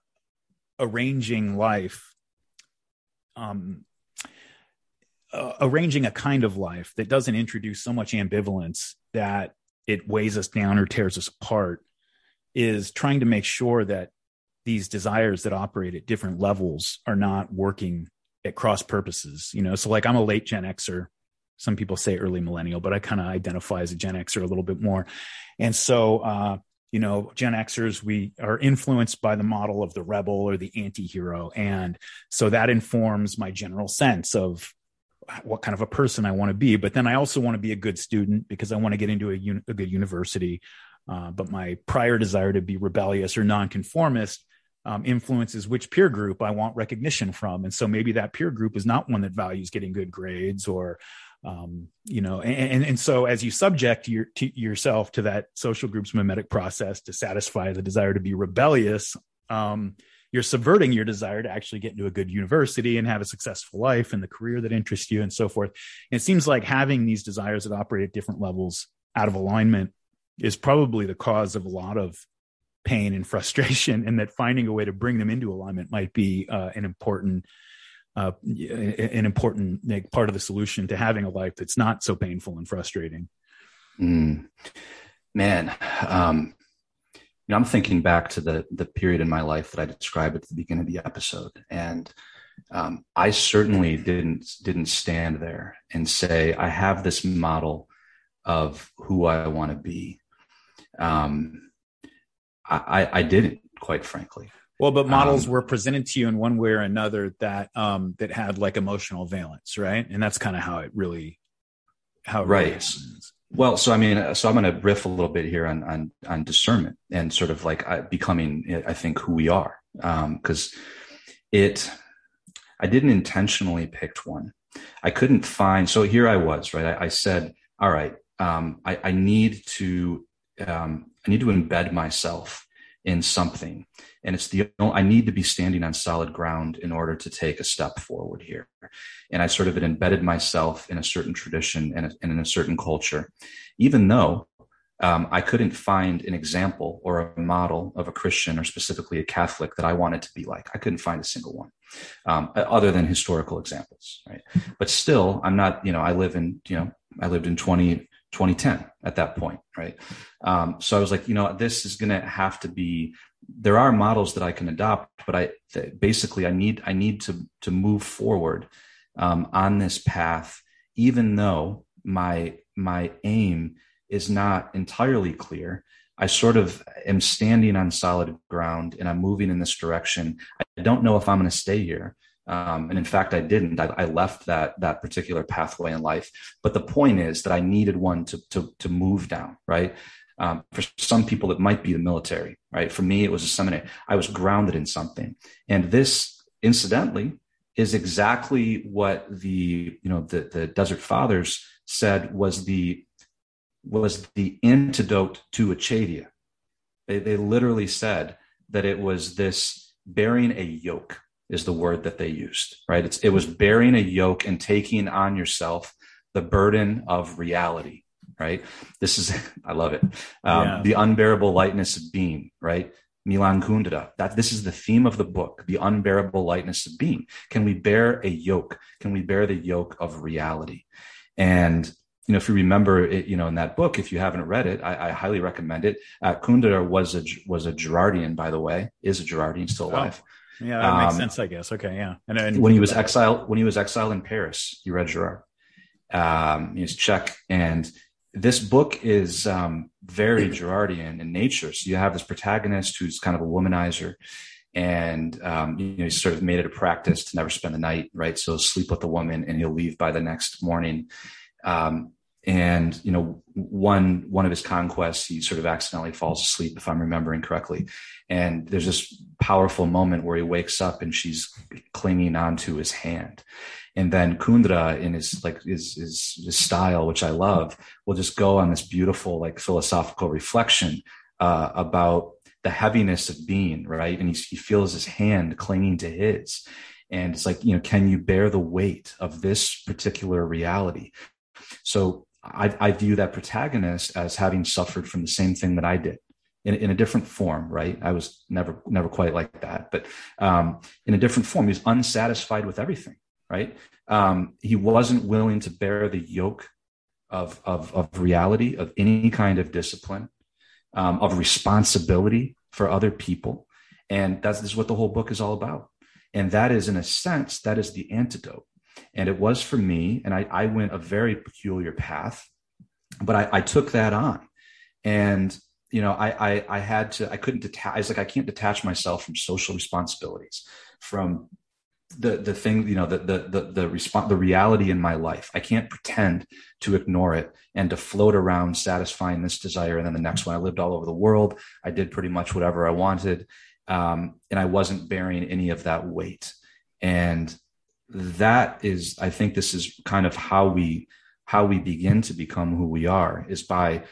arranging life, um, uh, arranging a kind of life that doesn't introduce so much ambivalence that it weighs us down or tears us apart is trying to make sure that these desires that operate at different levels are not working at cross purposes you know? So like i'm a late gen xer. Some people say early millennial but i kind of identify as a gen xer a little bit more. And so uh you know gen xers we are influenced by the model of the rebel or the anti-hero. And so that informs my general sense of what kind of a person i want to be. But then i also want to be a good student because i want to get into a, un- a good university. Uh, but my prior desire to be rebellious or nonconformist um, influences which peer group I want recognition from. And so maybe that peer group is not one that values getting good grades or, um, you know, and, and so as you subject your, to yourself to that social group's mimetic process to satisfy the desire to be rebellious, um, you're subverting your desire to actually get into a good university and have a successful life and the career that interests you and so forth. And it seems like having these desires that operate at different levels out of alignment is probably the cause of a lot of pain and frustration and that finding a way to bring them into alignment might be uh, an important uh, an important like, part of the solution to having a life that's not so painful and frustrating Mm. Man, um, you know, I'm thinking back to the the period in my life that I described at the beginning of the episode, and um, I certainly didn't didn't stand there and say I have this model of who I want to be. Um, I, I didn't, quite frankly. Well, but models um, were presented to you in one way or another that um, that had like emotional valence, right? And that's kind of how it really how it right. Really well, so I mean, so I'm going to riff a little bit here on on, on discernment and sort of like becoming, I think, who we are, because um, it. I didn't intentionally pick one. I couldn't find. So here I was, right? I, I said, "All right, um, I, I, need to um, I need to embed myself in something, and it's the I need to be standing on solid ground in order to take a step forward here. And I sort of embedded myself in a certain tradition and, in a certain culture, even though um, I couldn't find an example or a model of a Christian or specifically a Catholic that I wanted to be like. I couldn't find a single one, um, other than historical examples, right? But still, I'm not. You know, I live in. You know, I lived in 20 2010 at that point, right? Um, so I was like, you know, this is going to have to be. There are models that I can adopt, but I basically I need I need to to move forward um, on this path, even though my my aim is not entirely clear. I sort of am standing on solid ground and I'm moving in this direction. I don't know if I'm going to stay here. Um, and in fact, I didn't. I, I, left that that particular pathway in life. But the point is that I needed one to to, to move down. Right. Um, for some people, it might be the military. Right. For me, it was a seminary. I was grounded in something, and this, incidentally, is exactly what the you know the the Desert Fathers said was the was the antidote to acedia. They they literally said that it was this bearing a yoke is the word that they used, right? It's, it was bearing a yoke and taking on yourself the burden of reality, right? This is, I love it. Um, yeah. The unbearable lightness of being, right? Milan Kundera. That this is the theme of the book, the unbearable lightness of being. Can we bear a yoke? Can we bear the yoke of reality? And you know, if you remember it, you know, in that book, if you haven't read it, I, I highly recommend it. Uh, Kundera was a was a Girardian, by the way, is a Girardian, still oh. alive. Oh. Yeah, that makes um, sense, I guess. Okay, yeah. And, and when he was exiled, when he was exiled in Paris, he read Girard. Um, he's Czech, and this book is um, very Girardian in nature. So you have this protagonist who's kind of a womanizer, and um, you know he's sort of made it a practice to never spend the night, right? So sleep with the woman, and he'll leave by the next morning. Um, and you know one one of his conquests he sort of accidentally falls asleep if i'm remembering correctly. And there's this powerful moment where he wakes up and she's clinging onto his hand. And then kundera in his like his, his, his style which i love will just go on this beautiful like philosophical reflection uh, about the heaviness of being right? And he, he feels his hand clinging to his. And it's like you know can you bear the weight of this particular reality? So I, I view that protagonist as having suffered from the same thing that I did. In, in, a different form, right? I was never never quite like that, but um, in a different form. He was unsatisfied with everything, right? Um, he wasn't willing to bear the yoke of of, of reality, of any kind of discipline, um, of responsibility for other people, and that's this is what the whole book is all about. And that is, in a sense, that is the antidote and it was for me. And I, I went a very peculiar path, but I, I took that on. And, you know, I, I, I had to, I couldn't detach. I was like, I can't detach myself from social responsibilities, from the the thing you know the the the the response the reality in my life i can't pretend to ignore it and to float around satisfying this desire and then the next one i lived all over the world i did pretty much whatever i wanted um, and i wasn't bearing any of that weight and that is i think this is kind of how we how we begin to become who we are is by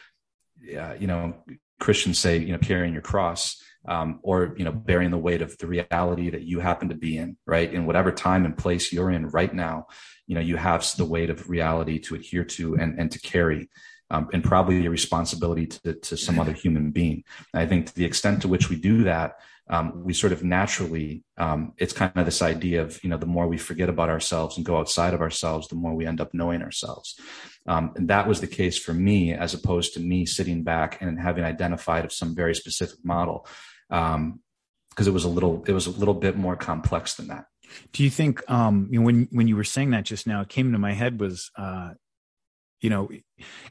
uh, you know christians say you know carrying your cross um, or you know bearing the weight of the reality that you happen to be in right? In whatever time and place you're in right now you know you have the weight of reality to adhere to and and to carry um, and probably a responsibility to, to some other human being. And i think to the extent to which we do that um, we sort of naturally, um, it's kind of this idea of, you know, the more we forget about ourselves and go outside of ourselves, the more we end up knowing ourselves. Um, and that was the case for me, as opposed to me sitting back and having identified of some very specific model. Um, cause it was a little, it was a little bit more complex than that. Do you think, um, you know, when, when you were saying that just now, it came to my head was, uh, you know,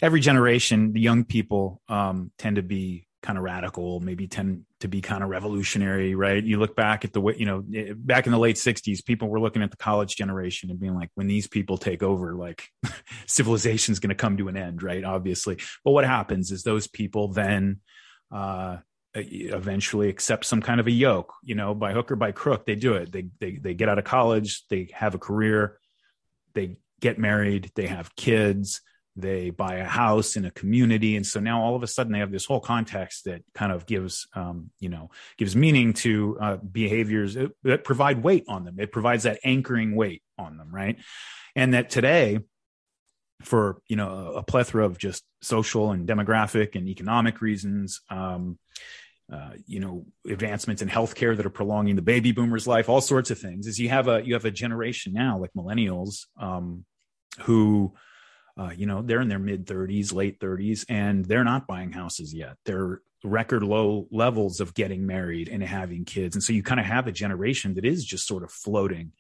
every generation, the young people, um, tend to be kind of radical, maybe tend to be kind of revolutionary, right? You look back at the way, you know, eh, back in the late 60s, people were looking at the college generation and being like, when these people take over, like civilization is going to come to an end, right? Obviously. But what happens is those people then, uh, eventually accept some kind of a yoke, you know, by hook or by crook, they do it. They, they, they get out of college, they have a career, they get married, they have kids, they buy a house in a community. And so now all of a sudden they have this whole context that kind of gives um, you know gives meaning to uh, behaviors that provide weight on them. It provides that anchoring weight on them right? And that today for you know a, plethora of just social and demographic and economic reasons um, uh, you know advancements in healthcare that are prolonging the baby boomers life all sorts of things is you have a you have a generation now like millennials um, who uh, you know, they're in their mid 30s, late 30s, and they're not buying houses yet. They're record low levels of getting married and having kids. And so you kind of have a generation that is just sort of floating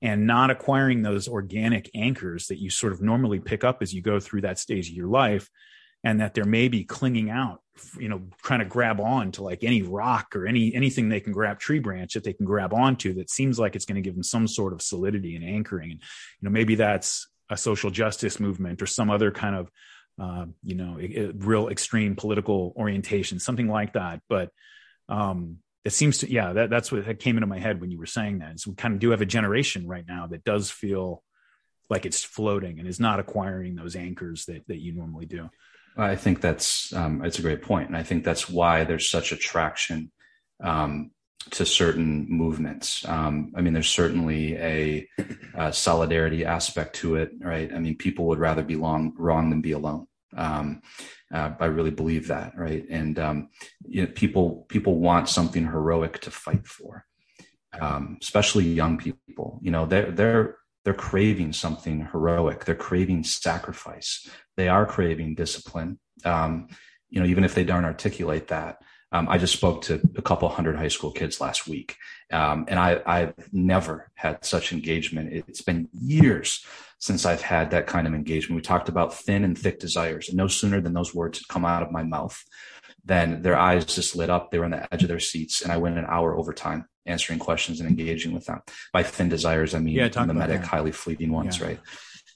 and not acquiring those organic anchors that you sort of normally pick up as you go through that stage of your life. And that they're maybe clinging out, you know, trying to grab on to like any rock or any anything they can grab, tree branch that they can grab onto that seems like it's going to give them some sort of solidity and anchoring. And you know, maybe that's a social justice movement or some other kind of uh, you know real extreme political orientation something like that. But um it seems to yeah that, that's what that came into my head when you were saying that. So we kind of do have a generation right now that does feel like it's floating and is not acquiring those anchors that that you normally do. I think that's um, it's a great point. And i think that's why there's such attraction um, to certain movements. Um, I mean, there's certainly a, a, solidarity aspect to it, right? I mean, people would rather be long, wrong than be alone. Um, uh, I really believe that, right? And um, you know, people people want something heroic to fight for, um, especially young people. You know, they're they're they're craving something heroic. They're craving sacrifice. They are craving discipline. Um, you know, even if they don't articulate that. Um, I just spoke to a couple hundred high school kids last week, um, and I, I've never had such engagement. It's been years since I've had that kind of engagement. We talked about thin and thick desires, and no sooner than those words had come out of my mouth, than their eyes just lit up. They were on the edge of their seats, and I went an hour overtime answering questions and engaging with them. By thin desires, I mean yeah, mimetic, highly fleeting ones, yeah. right?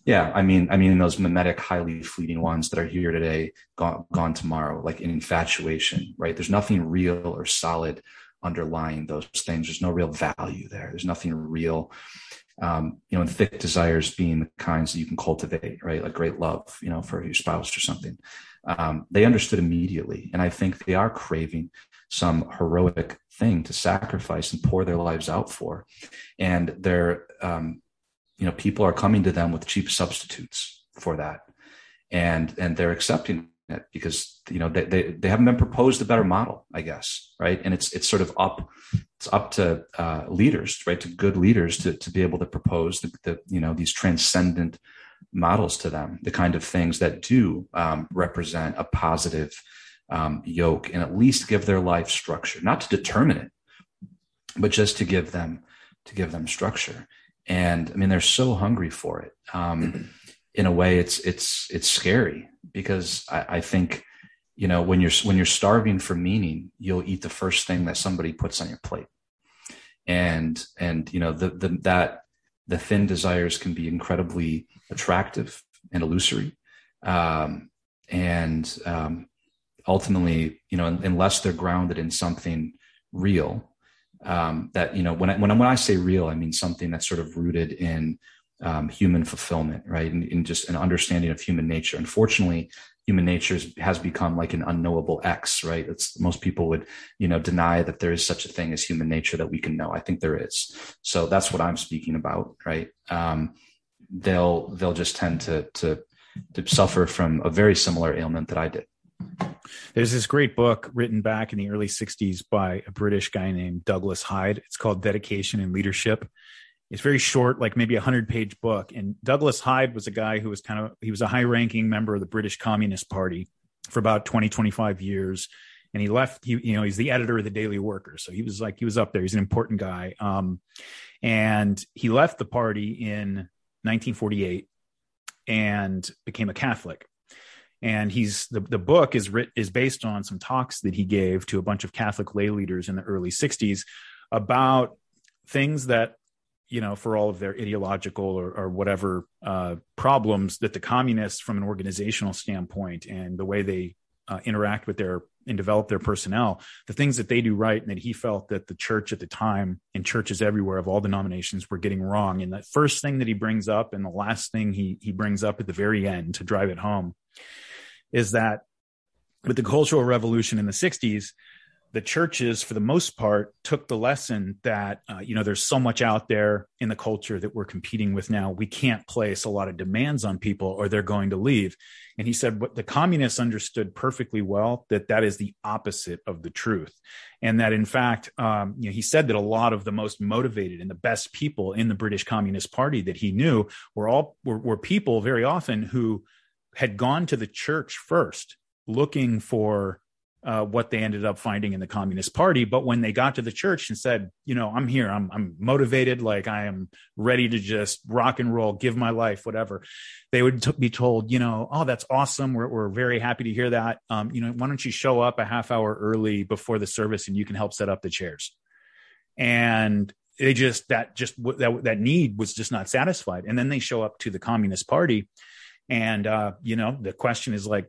Yeah, I mean, I mean those mimetic, highly fleeting ones that are here today, gone, gone tomorrow, like infatuation, right? There's nothing real or solid underlying those things. There's no real value there. There's nothing real. Um, you know, and thick desires being the kinds that you can cultivate, right? Like great love, you know, for your spouse or something. Um, they understood immediately, and I think they are craving some heroic thing to sacrifice and pour their lives out for, and they're um, you know people are coming to them with cheap substitutes for that. And and they're accepting it because you know they, they, they haven't been proposed a better model i guess right? And it's it's sort of up it's up to uh, leaders right? To good leaders to, to be able to propose the, the you know these transcendent models to them the kind of things that do um, represent a positive um, yoke and at least give their life structure not to determine it but just to give them to give them structure and I mean they're so hungry for it. Um, in a way, it's it's it's scary because I, I think you know when you're when you're starving for meaning, you'll eat the first thing that somebody puts on your plate, and and you know the, the that the thin desires can be incredibly attractive and illusory, um, and um, ultimately, you know, unless they're grounded in something real um, that you know when I, when I, when I say real, I mean something that's sort of rooted in um, human fulfillment, right? And just an understanding of human nature. Unfortunately, human nature has become like an unknowable X, right? It's most people would, you know, deny that there is such a thing as human nature that we can know. I think there is. So that's what I'm speaking about, right? Um, they'll they'll just tend to to to suffer from a very similar ailment that I did. There's this great book written back in the early 60s by a British guy named Douglas Hyde. It's called Dedication and Leadership. It's very short, like maybe a hundred page book. And Douglas Hyde was a guy who was kind of, he was a high ranking member of the British Communist Party for about 20, 25 years. And he left, he, you know, he's the editor of the Daily Worker. So he was like, he was up there. He's an important guy. Um, and he left the party in 1948 and became a Catholic and he's the, the book is writ, is based on some talks that he gave to a bunch of catholic lay leaders in the early 60s about things that you know for all of their ideological or, or whatever uh, problems that the communists from an organizational standpoint and the way they uh, interact with their and develop their personnel the things that they do right and that he felt that the church at the time and churches everywhere of all denominations were getting wrong. And the first thing that he brings up and the last thing he he brings up at the very end to drive it home is that with the Cultural Revolution in the 60s, the churches, for the most part, took the lesson that, uh, you know, there's so much out there in the culture that we're competing with now. We can't place a lot of demands on people or they're going to leave. And he said, what the communists understood perfectly well that that is the opposite of the truth. And that, in fact, um, you know, he said that a lot of the most motivated and the best people in the British Communist Party that he knew were all were, were people very often who had gone to the church first looking for uh, what they ended up finding in the Communist Party. But when they got to the church and said, you know, I'm here, I'm, I'm motivated, like I am ready to just rock and roll, give my life, whatever, they would t- be told, you know, oh, that's awesome. We're, we're very happy to hear that. Um, you know, why don't you show up a half hour early before the service and you can help set up the chairs? And they just that just that that need was just not satisfied and then they show up to the communist party and, uh, you know, the question is like,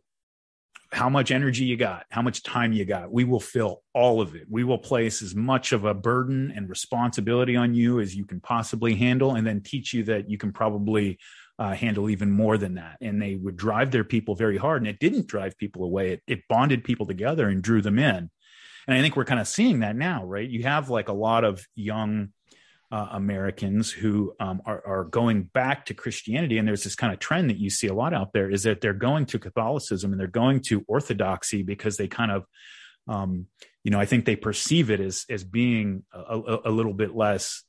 how much energy you got, how much time you got. We will fill all of it. We will place as much of a burden and responsibility on you as you can possibly handle, and then teach you that you can probably uh, handle even more than that. And they would drive their people very hard, and it didn't drive people away. It, it bonded people together and drew them in. And I think we're kind of seeing that now, right? You have like a lot of young uh, Americans who um, are, are, going back to Christianity. And there's this kind of trend that you see a lot out there is that they're going to Catholicism and they're going to Orthodoxy because they kind of, um, you know, I think they perceive it as as being a, a, a, little bit less,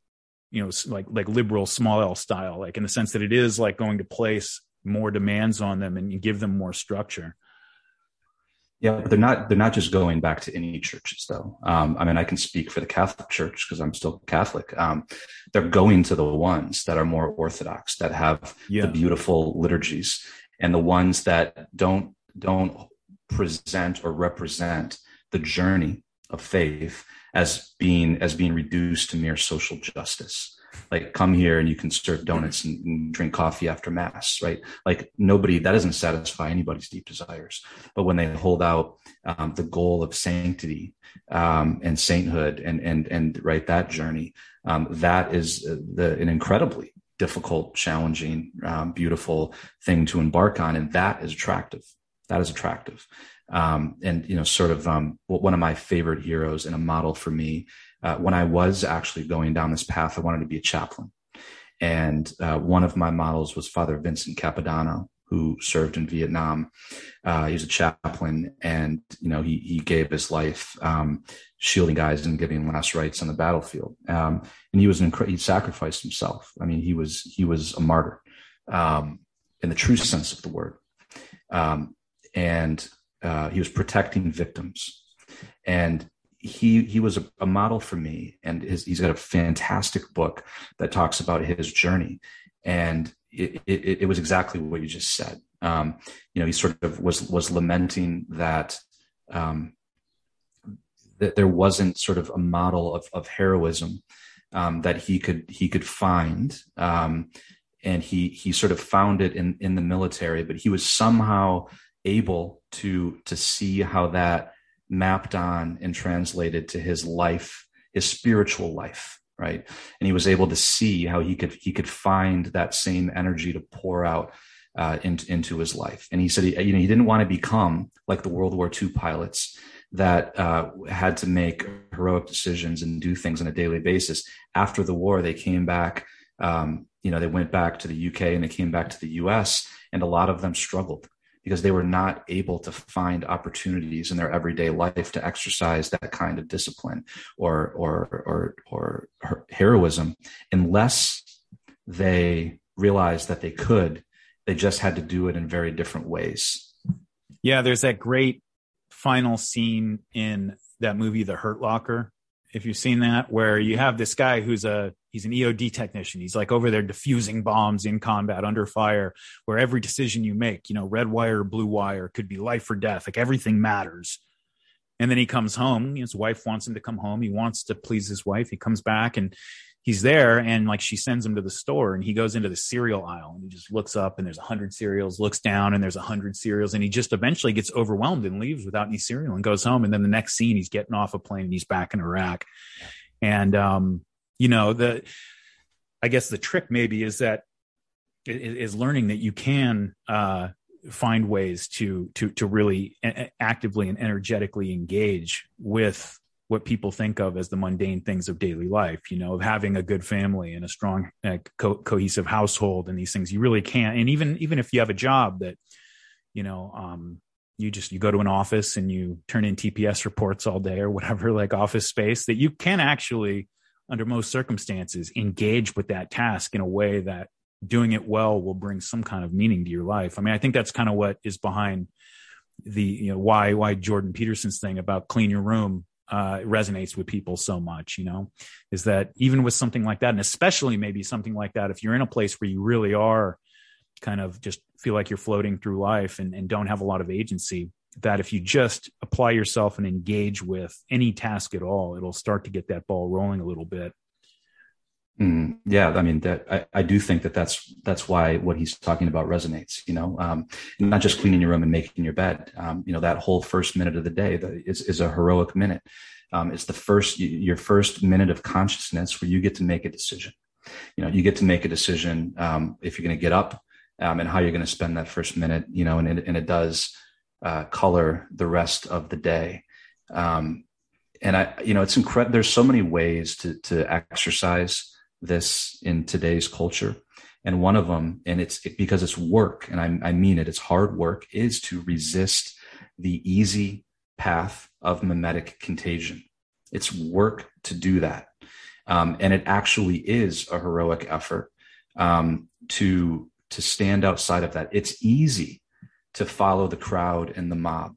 you know, like like liberal small L style, like in the sense that it is like going to place more demands on them and give them more structure. Yeah, but they're not they're not just going back to any churches though. Um, I mean, I can speak for the Catholic Church because I'm still Catholic. Um, they're going to the ones that are more orthodox, that have yeah. the beautiful liturgies, and the ones that don't don't present or represent the journey of faith as being as being reduced to mere social justice like come here and you can serve donuts and, and, drink coffee after mass right? Like nobody that doesn't satisfy anybody's deep desires. But when they hold out um, the goal of sanctity um, and sainthood and and and right that journey um, that is uh, the, an incredibly difficult challenging um, beautiful thing to embark on. And that is attractive. That is attractive. Um, and you know sort of um, one of my favorite heroes and a model for me uh, when I was actually going down this path, I wanted to be a chaplain. And uh, one of my models was Father Vincent Capodanno, who served in Vietnam. Uh, he was a chaplain, and you know he he gave his life um, shielding guys and giving last rites on the battlefield. Um, and he was an incre- he sacrificed himself. I mean, he was he was a martyr um, in the true sense of the word, um, and uh, he was protecting victims. And he he was a, a model for me, and his, he's got a fantastic book that talks about his journey, and it, it, it was exactly what you just said. Um, you know, he sort of was was lamenting that um, that there wasn't sort of a model of, of heroism um, that he could he could find, um, and he he sort of found it in in the military, but he was somehow able to to see how that mapped on and translated to his life, his spiritual life, right? And he was able to see how he could he could find that same energy to pour out uh, into, into his life. And he said, he, you know, he didn't want to become like the World War II pilots that uh, had to make heroic decisions and do things on a daily basis. After the war, they came back. Um, you know, they went back to the UK and they came back to the US, and a lot of them struggled because they were not able to find opportunities in their everyday life to exercise that kind of discipline or or or or heroism unless they realized that they could. They just had to do it in very different ways. Yeah there's that great final scene in that movie the hurt locker if you've seen that, where you have this guy who's a he's an EOD technician. He's like over there diffusing bombs in combat under fire, where every decision you make, you know, red wire, blue wire, could be life or death. Like everything matters. And then he comes home. His wife wants him to come home. He wants to please his wife. He comes back and he's there and like she sends him to the store and he goes into the cereal aisle and he just looks up and there's a hundred cereals looks down and there's a hundred cereals and he just eventually gets overwhelmed and leaves without any cereal and goes home. And then the next scene he's getting off a plane and he's back in iraq. And um you know the i guess the trick maybe is that is learning that you can uh find ways to to to really actively and energetically engage with what people think of as the mundane things of daily life, you know, of having a good family and a strong, uh, co- cohesive household and these things. You really can't. And even even if you have a job that, you know, um, you just you go to an office and you turn in TPS reports all day or whatever, like office space, that you can actually, under most circumstances, engage with that task in a way that doing it well will bring some kind of meaning to your life. I mean, I think that's kind of what is behind the you know why why Jordan Peterson's thing about clean your room uh, resonates with people so much, you know, is that even with something like that, and especially maybe something like that, if you're in a place where you really are kind of just feel like you're floating through life and, and don't have a lot of agency, that if you just apply yourself and engage with any task at all, it'll start to get that ball rolling a little bit. Mm, yeah, I mean that I, I do think that that's that's why what he's talking about resonates. You know, um, not just cleaning your room and making your bed. Um, you know, that whole first minute of the day that is is a heroic minute. Um, it's the first your first minute of consciousness where you get to make a decision. You know, you get to make a decision um, if you're going to get up um, and how you're going to spend that first minute. You know, and it, and it does uh, color the rest of the day. Um, and I, you know, it's incredible. There's so many ways to to exercise this in today's culture. And one of them, and it's because it's work, and I, I mean it, it's hard work, is to resist the easy path of mimetic contagion. It's work to do that. Um, and it actually is a heroic effort um, to to stand outside of that. It's easy to follow the crowd and the mob.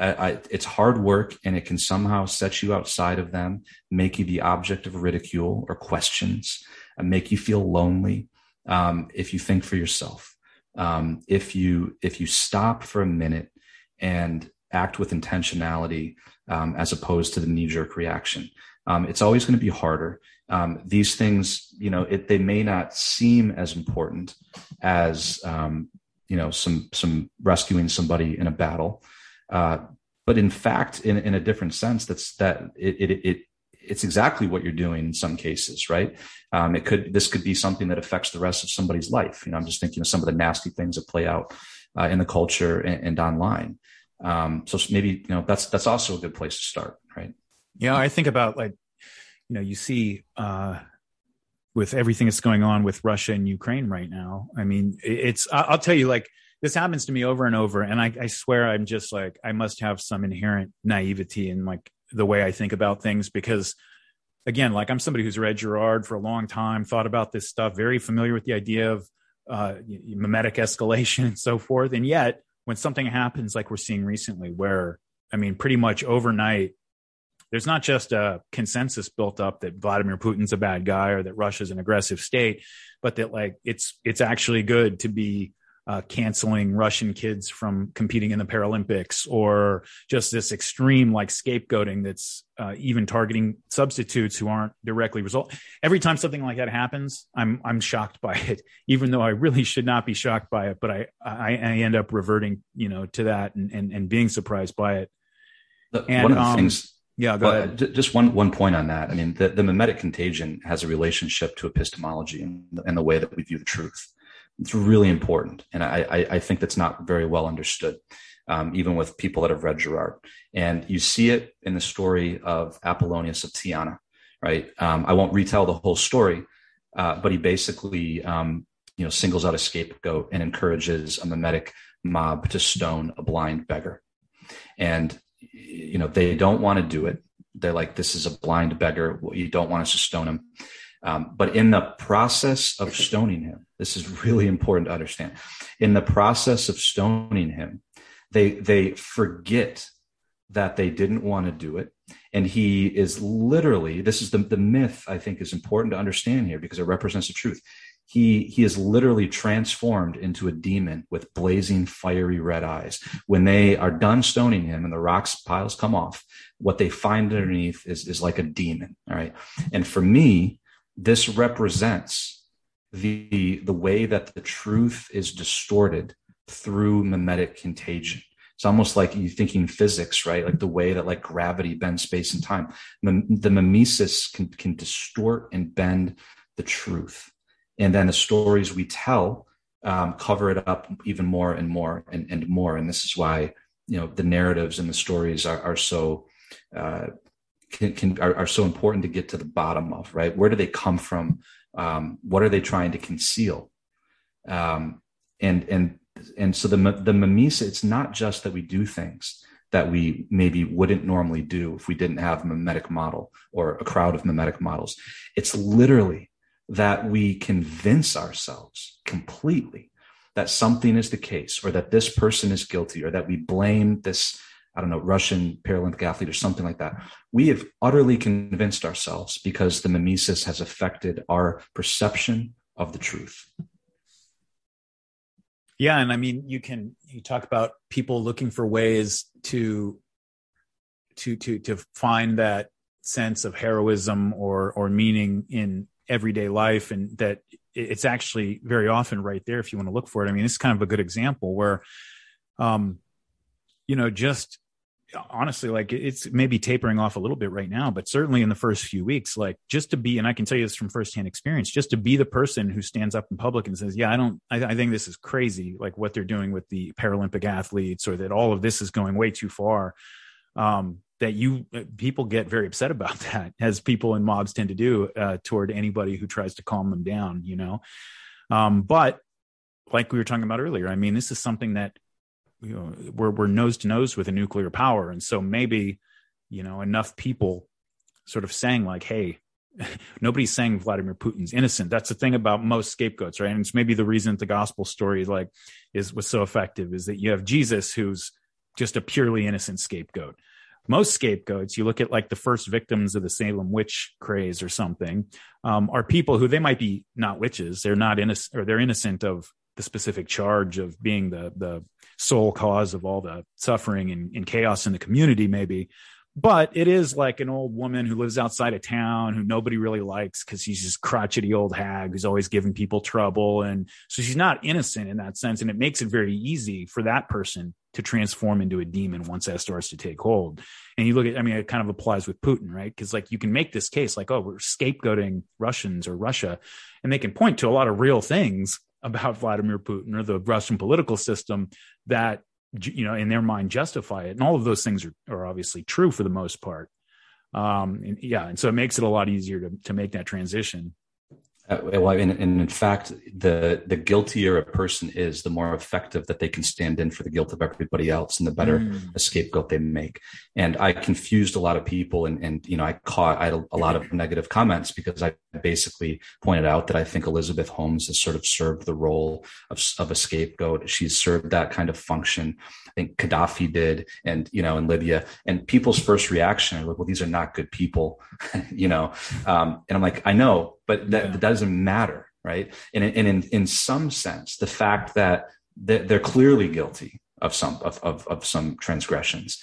I, it's hard work and it can somehow set you outside of them, make you the object of ridicule or questions, and make you feel lonely um, if you think for yourself. Um, if you if you stop for a minute and act with intentionality um, as opposed to the knee jerk reaction, um, it's always going to be harder. Um, these things, you know, it, they may not seem as important as um, you know some some rescuing somebody in a battle. Uh, but in fact, in, in a different sense, that's that it, it, it it's exactly what you're doing in some cases, right? Um, it could this could be something that affects the rest of somebody's life. You know, I'm just thinking of some of the nasty things that play out uh, in the culture and, and online. Um, so maybe you know that's that's also a good place to start, right? Yeah, I think about like you know you see uh, with everything that's going on with Russia and Ukraine right now. I mean, it's I'll tell you like this happens to me over and over and I, I, swear i'm just like i must have some inherent naivety in like the way i think about things because again like i'm somebody who's read girard for a long time thought about this stuff very familiar with the idea of uh, mimetic escalation and so forth and yet when something happens like we're seeing recently where i mean pretty much overnight there's not just a consensus built up that Vladimir Putin's a bad guy or that Russia's an aggressive state, but that like it's it's actually good to be uh, canceling Russian kids from competing in the Paralympics, or just this extreme like scapegoating that's uh, even targeting substitutes who aren't directly result. Every time something like that happens, I'm I'm shocked by it, even though I really should not be shocked by it. But I I, I end up reverting, you know, to that and and, and being surprised by it. The, and, one of the um, things. Yeah, go well, ahead. Just one one point on that. I mean, the, the mimetic contagion has a relationship to epistemology and, and the way that we view the truth. It's really important. And I, I, I think that's not very well understood, um, even with people that have read Girard. And you see it in the story of Apollonius of Tyana, right? Um, I won't retell the whole story, uh, but he basically, um, you know, singles out a scapegoat and encourages a mimetic mob to stone a blind beggar. And, you know, they don't want to do it. They're like, this is a blind beggar. You don't want us to stone him. Um, but in the process of stoning him, this is really important to understand. In the process of stoning him, they they forget that they didn't want to do it. And he is literally this is the, the myth i think is important to understand here because it represents the truth. He he is literally transformed into a demon with blazing fiery red eyes. When they are done stoning him and the rocks piles come off what they find underneath is is like a demon all right? And for me this represents the the way that the truth is distorted through mimetic contagion it's almost like you thinking physics, right? Like the way that like gravity bends space and time. The mimesis can, can distort and bend the truth. And then the stories we tell um, cover it up even more and more and, and more. And this is why, you know, the narratives and the stories are, are so, uh, can, can are, are, so important to get to the bottom of, right? Where do they come from? Um, what are they trying to conceal? Um, and, and and so the the mimesis it's not just that we do things that we maybe wouldn't normally do if we didn't have a mimetic model or a crowd of mimetic models it's literally that we convince ourselves completely that something is the case or that this person is guilty or that we blame this I don't know, Russian Paralympic athlete or something like that. We have utterly convinced ourselves because the mimesis has affected our perception of the truth. Yeah, and I mean, you can you talk about people looking for ways to to to to find that sense of heroism or or meaning in everyday life, and that it's actually very often right there if you want to look for it. I mean, it's kind of a good example where, um, you know, just honestly like it's maybe tapering off a little bit right now but certainly in the first few weeks like just to be and i can tell you this from firsthand experience just to be the person who stands up in public and says yeah i don't i, I think this is crazy like what they're doing with the paralympic athletes or that all of this is going way too far um, that you uh, people get very upset about that as people in mobs tend to do uh, toward anybody who tries to calm them down you know? Um, but like we were talking about earlier i mean this is something that you know we're we're nose to nose with a nuclear power. And so maybe you know enough people sort of saying like hey nobody's saying vladimir putin's innocent. That's the thing about most scapegoats right? And it's maybe the reason the gospel story like is was so effective is that you have jesus who's just a purely innocent scapegoat. Most scapegoats you look at like the first victims of the salem witch craze or something um, are people who they might be not witches. They're not innocent or they're innocent of the specific charge of being the the sole cause of all the suffering and, and chaos in the community, maybe. But it is like an old woman who lives outside of town who nobody really likes because she's this crotchety old hag who's always giving people trouble. And so she's not innocent in that sense. And it makes it very easy for that person to transform into a demon once that starts to take hold. And you look at, I mean, it kind of applies with Putin, right? Because like you can make this case like, oh, we're scapegoating Russians or Russia, and they can point to a lot of real things about Vladimir Putin or the Russian political system that you know in their mind justify it. And all of those things are, are obviously true for the most part. Um and yeah and so it makes it a lot easier to to make that transition uh, well, and, and, in fact, the the guiltier a person is, the more effective that they can stand in for the guilt of everybody else, and the better mm. a scapegoat they make. And I confused a lot of people, and and you know, I caught I had a, a, lot of negative comments because I basically pointed out that I think Elizabeth Holmes has sort of served the role of of a scapegoat. She's served that kind of function. I think Gaddafi did, and you know, in Libya, and people's first reaction are like, well, these are not good people, you know. Um, and I'm like, I know but that, yeah. that doesn't matter, right? And, and in, in some sense, the fact that they're clearly guilty of some of, of, of some transgressions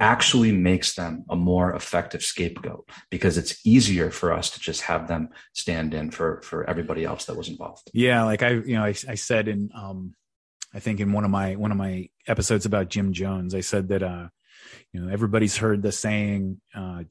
actually makes them a more effective scapegoat because it's easier for us to just have them stand in for for everybody else that was involved yeah like i you know i, I said in um i think in one of my one of my episodes about jim jones i said that uh you know everybody's heard the saying uh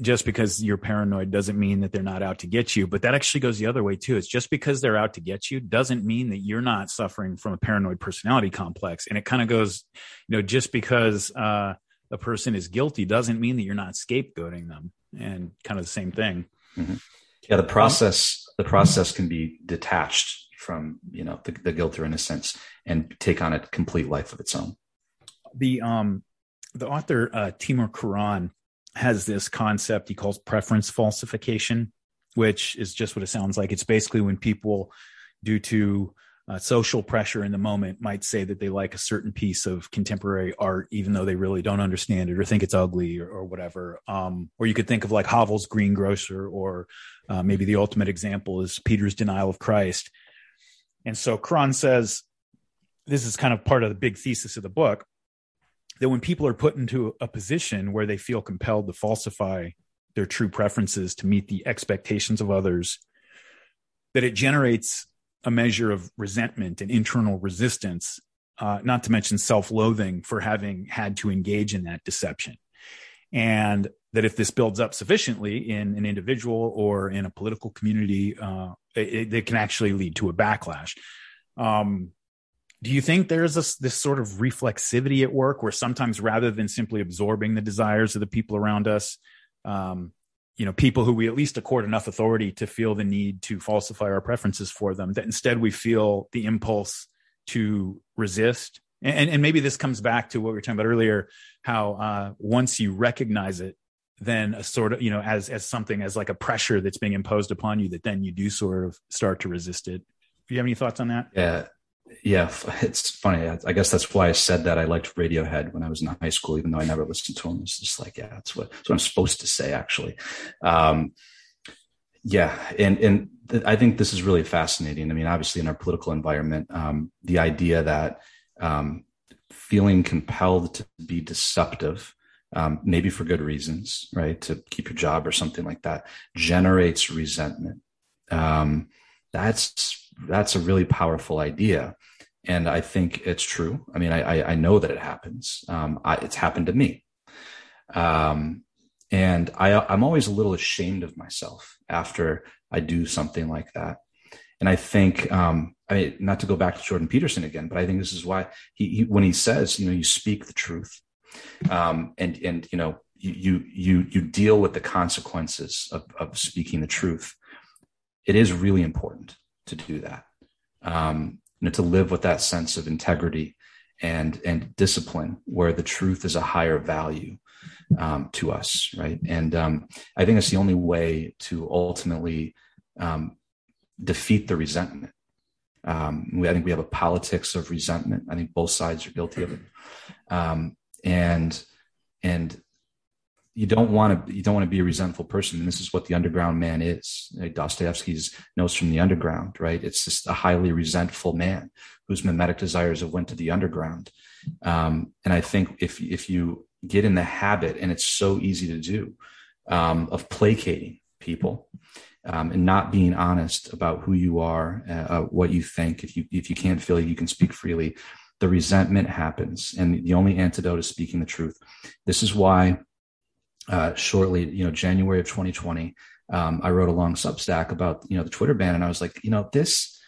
just because you're paranoid doesn't mean that they're not out to get you. But that actually goes the other way too. It's just because they're out to get you doesn't mean that you're not suffering from a paranoid personality complex. And it kind of goes, you know, just because uh, a person is guilty doesn't mean that you're not scapegoating them. And kind of the same thing. Mm-hmm. Yeah, the process the process can be detached from you know the, the guilt or innocence and take on a complete life of its own the um the author uh, Timur Kuran has this concept he calls preference falsification, which is just what it sounds like. It's basically when people, due to uh, social pressure in the moment, might say that they like a certain piece of contemporary art, even though they really don't understand it or think it's ugly or, or whatever. Um, or you could think of like Havel's Greengrocer, or uh, maybe the ultimate example is Peter's denial of Christ. And so Kuran says this is kind of part of the big thesis of the book that when people are put into a position where they feel compelled to falsify their true preferences to meet the expectations of others, that it generates a measure of resentment and internal resistance, uh, not to mention self loathing for having had to engage in that deception. And that if this builds up sufficiently in an individual or in a political community, uh, it, it, can actually lead to a backlash. Um, do you think there's this, this sort of reflexivity at work where sometimes rather than simply absorbing the desires of the people around us um, you know people who we at least accord enough authority to feel the need to falsify our preferences for them that instead we feel the impulse to resist? And, and maybe this comes back to what we were talking about earlier how uh, once you recognize it then a sort of you know as as something as like a pressure that's being imposed upon you that then you do sort of start to resist it. Do you have any thoughts on that? Yeah yeah, it's funny. I guess that's why I said that I liked Radiohead when I was in high school, even though I never listened to them. It's just like, yeah, that's what, that's what I'm supposed to say, actually. Um, yeah, and and th- I think this is really fascinating. I mean, obviously, in our political environment, um, the idea that um, feeling compelled to be deceptive, um, maybe for good reasons, right, to keep your job or something like that, generates resentment. Um, that's that's a really powerful idea and I think it's true. I mean, I I, know that it happens. Um, I, it's happened to me, um, and I I'm always a little ashamed of myself after I do something like that. And I think, um, I mean, not to go back to Jordan Peterson again, but I think this is why he, he when he says, you know, you speak the truth, um, and and you know, you you you deal with the consequences of of speaking the truth. It is really important to do that. Um, know, to live with that sense of integrity and and discipline where the truth is a higher value um, to us right? And um, i think it's the only way to ultimately um, defeat the resentment. Um, we, i think we have a politics of resentment. I think both sides are guilty of it. Um, and and you don't want to you don't want to be a resentful person. And this is what the underground man is. Dostoevsky's notes from the underground right? It's just a highly resentful man whose mimetic desires have went to the underground. Um, and i think if if you get in the habit and it's so easy to do um, of placating people um, and not being honest about who you are uh, uh what you think if you if you can't feel you can speak freely the resentment happens. And the only antidote is speaking the truth. This is why uh, shortly, you know, January of 2020, um, I wrote a long Substack about, you know, the Twitter ban. And I was like, you know, this,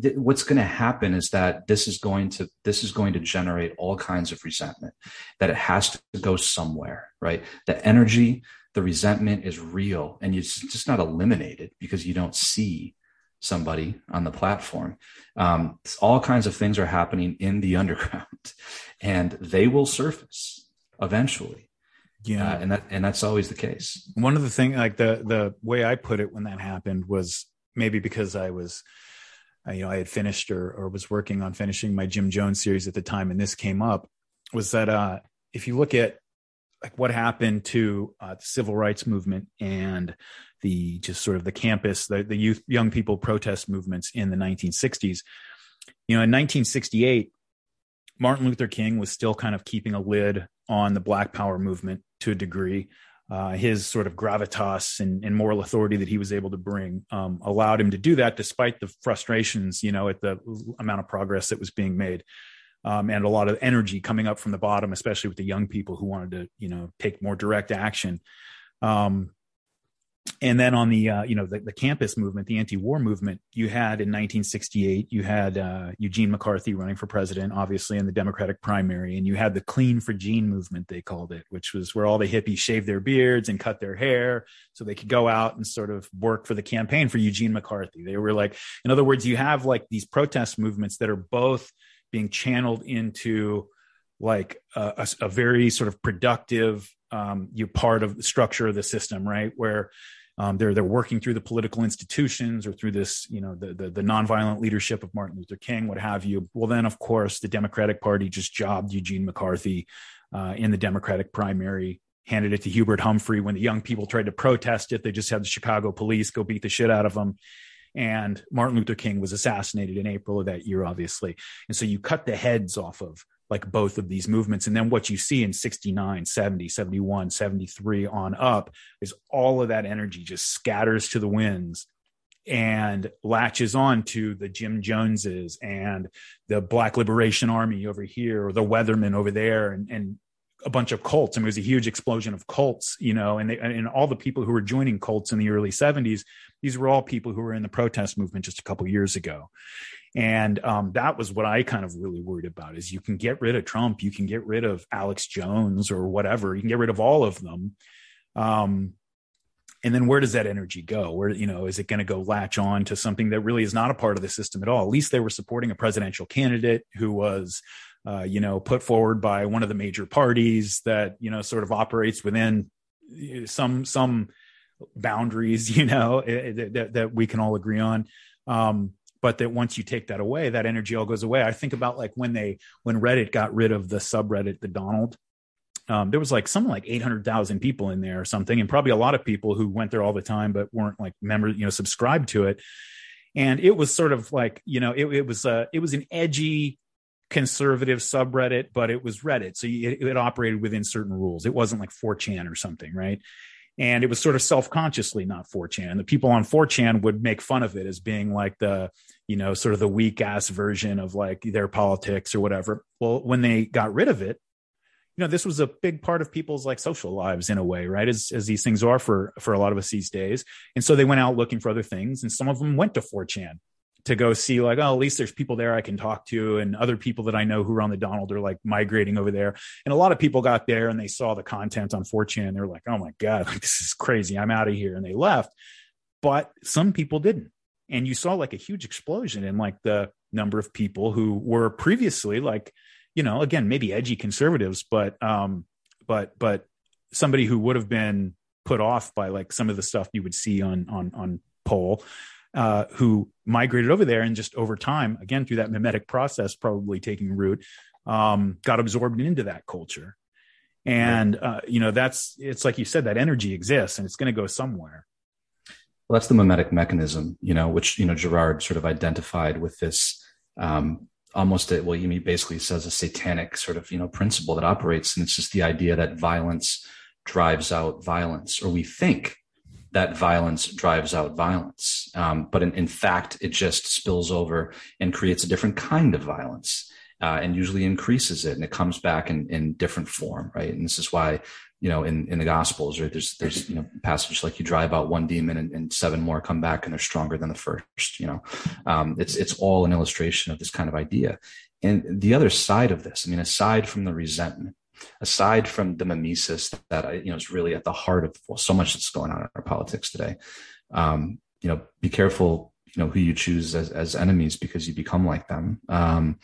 th- what's going to happen is that this is going to, this is going to generate all kinds of resentment that it has to go somewhere, right? The energy, the resentment is real and it's just not eliminated because you don't see somebody on the platform. Um, all kinds of things are happening in the underground and they will surface eventually yeah, uh, and that and that's always the case. One of the thing, like the the way I put it when that happened was maybe because I was, you know, I had finished or or was working on finishing my Jim Jones series at the time, and this came up, was that uh, if you look at like what happened to uh, the civil rights movement and the just sort of the campus, the the youth young people protest movements in the 1960s, you know, in 1968. Martin Luther King was still kind of keeping a lid on the Black Power movement to a degree. Uh, his sort of gravitas and, and, moral authority that he was able to bring um, allowed him to do that despite the frustrations, you know, at the amount of progress that was being made. Um, and a lot of energy coming up from the bottom, especially with the young people who wanted to, you know, take more direct action. Um, and then on the uh, you know the, the, campus movement, the anti-war movement, you had in 1968, you had uh, Eugene McCarthy running for president, obviously in the Democratic primary, and you had the Clean for Gene movement, they called it, which was where all the hippies shaved their beards and cut their hair so they could go out and sort of work for the campaign for Eugene McCarthy. They were like, in other words, you have like these protest movements that are both being channeled into like a, a, a very sort of productive um, you part of the structure of the system, right? Where um, they're they're working through the political institutions or through this, you know, the, the, the nonviolent leadership of Martin Luther King, what have you. Well, then of course the Democratic Party just jobbed Eugene McCarthy uh, in the Democratic primary, handed it to Hubert Humphrey. When the young people tried to protest it, they just had the Chicago police go beat the shit out of them. And Martin Luther King was assassinated in April of that year, obviously. And so you cut the heads off of like both of these movements. And then what you see in 69, 70, 71, 73 on up is all of that energy just scatters to the winds and latches on to the Jim Joneses and the Black Liberation Army over here or the Weathermen over there and, and a bunch of cults. I mean, it was a huge explosion of cults, you know, and they, and all the people who were joining cults in the early 70s, these were all people who were in the protest movement just a couple years ago and um, that was what i kind of really worried about is you can get rid of trump you can get rid of alex jones or whatever you can get rid of all of them. Um, and then where does that energy go? Where you know is it going to go latch on to something that really is not a part of the system at all? At least they were supporting a presidential candidate who was uh, you know put forward by one of the major parties that you know sort of operates within uh, some some boundaries you know eh, eh, that, that we can all agree on. Um, but that once you take that away that energy all goes away i think about like when they when reddit got rid of the subreddit the donald um, there was like something like 800,000 people in there or something, and probably a lot of people who went there all the time but weren't like members, you know, subscribed to it. And it was sort of like, you know, it, it was a, it was an edgy conservative subreddit, but it was Reddit, so it, it operated within certain rules. It wasn't like 4chan or something, right? And it was sort of self-consciously not 4chan. And the people on 4chan would make fun of it as being like the, you know, sort of the weak ass version of like their politics or whatever. Well, when they got rid of it, you know, this was a big part of people's like social lives in a way, right? As as these things are for for a lot of us these days. And so they went out looking for other things, and some of them went to 4chan to go see like oh at least there's people there i can talk to and other people that i know who are on the donald are like migrating over there. And a lot of people got there and they saw the content on 4chan they're like oh my god like, this is crazy. I'm out of here. And they left. But some people didn't. And you saw like a huge explosion in like the number of people who were previously like you know again maybe edgy conservatives but um but but somebody who would have been put off by like some of the stuff you would see on on on pol uh, who migrated over there and just over time, again, through that mimetic process, probably taking root, um, got absorbed into that culture. And, uh, you know, that's, it's like you said, that energy exists and it's going to go somewhere. Well, that's the mimetic mechanism, you know, which, you know, Girard sort of identified with this, um, almost a, well, he basically says a satanic sort of, you know, principle that operates. And it's just the idea that violence drives out violence, or we think that violence drives out violence. Um, but in, in, fact, it just spills over and creates a different kind of violence uh, and usually increases it. And it comes back in, in different form, right? And this is why, you know, in, in the Gospels, right, there's, there's, you know, passage like you drive out one demon and, and seven more come back and they're stronger than the first, you know. Um, it's, it's all an illustration of this kind of idea. And the other side of this, I mean, aside from the resentment, aside from the mimesis that I, you know is really at the heart of so much that's going on in our politics today. Um, you know, be careful, you know, who you choose as, as enemies because you become like them. Um,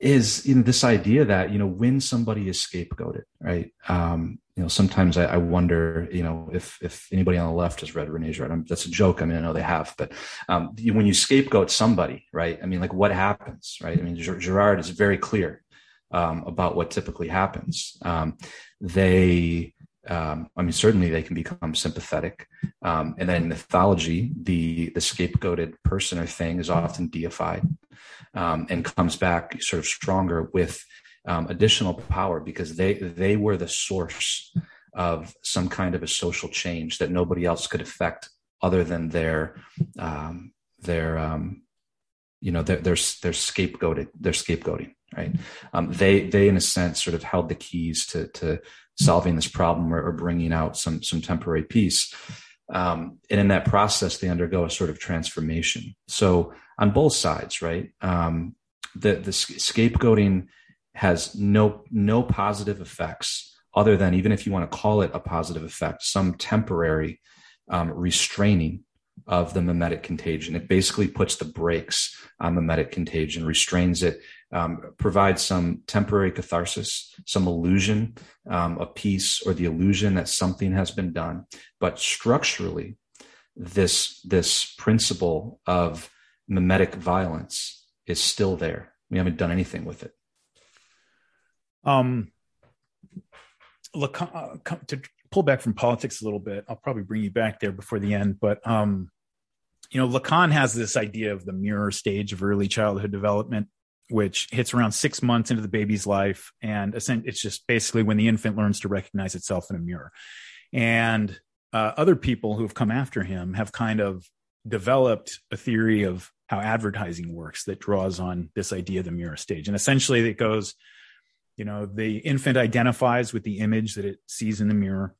is you know this idea that you know when somebody is scapegoated, right? Um, you know, sometimes I, I, wonder, you know, if if anybody on the left has read Rene Girard. That's a joke. I mean, I know they have, but um, when you scapegoat somebody, right? I mean, like what happens, right? I mean, Girard is very clear um, about what typically happens. Um, they, um, I mean, certainly they can become sympathetic, um, and then in mythology, the the scapegoated person or thing is often deified um, and comes back sort of stronger with um, additional power because they they were the source of some kind of a social change that nobody else could affect other than their their you know they're they're, they're scapegoated they're scapegoating right? Um, they they in a sense sort of held the keys to to solving this problem or, or bringing out some some temporary peace. Um, and in that process, they undergo a sort of transformation. So on both sides, right? Um, the the scapegoating has no no positive effects other than even if you want to call it a positive effect, some temporary um, restraining of the mimetic contagion. It basically puts the brakes on mimetic contagion, restrains it, um, provides some temporary catharsis, some illusion um, of peace, or the illusion that something has been done. But structurally, this this principle of mimetic violence is still there. We haven't done anything with it. Um, Lacan, uh, to pull back from politics a little bit, I'll probably bring you back there before the end. But um, you know, Lacan has this idea of the mirror stage of early childhood development, which hits around six months into the baby's life, and it's just basically when the infant learns to recognize itself in a mirror. And uh, other people who have come after him have kind of developed a theory of how advertising works that draws on this idea of the mirror stage. And essentially, it goes, you know, the infant identifies with the image that it sees in the mirror,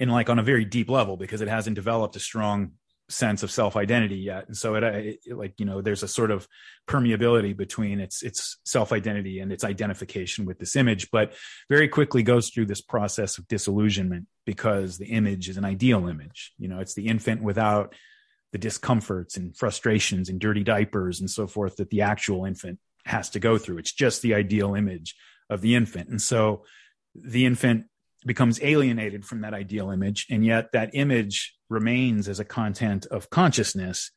And like on a very deep level because it hasn't developed a strong sense of self identity yet. And so uh, it, it, like you know there's a sort of permeability between its its self identity and its identification with this image but very quickly goes through this process of disillusionment because the image is an ideal image. You know it's the infant without the discomforts and frustrations and dirty diapers and so forth that the actual infant has to go through. It's just the ideal image of the infant. And so the infant becomes alienated from that ideal image and yet that image remains as a content of consciousness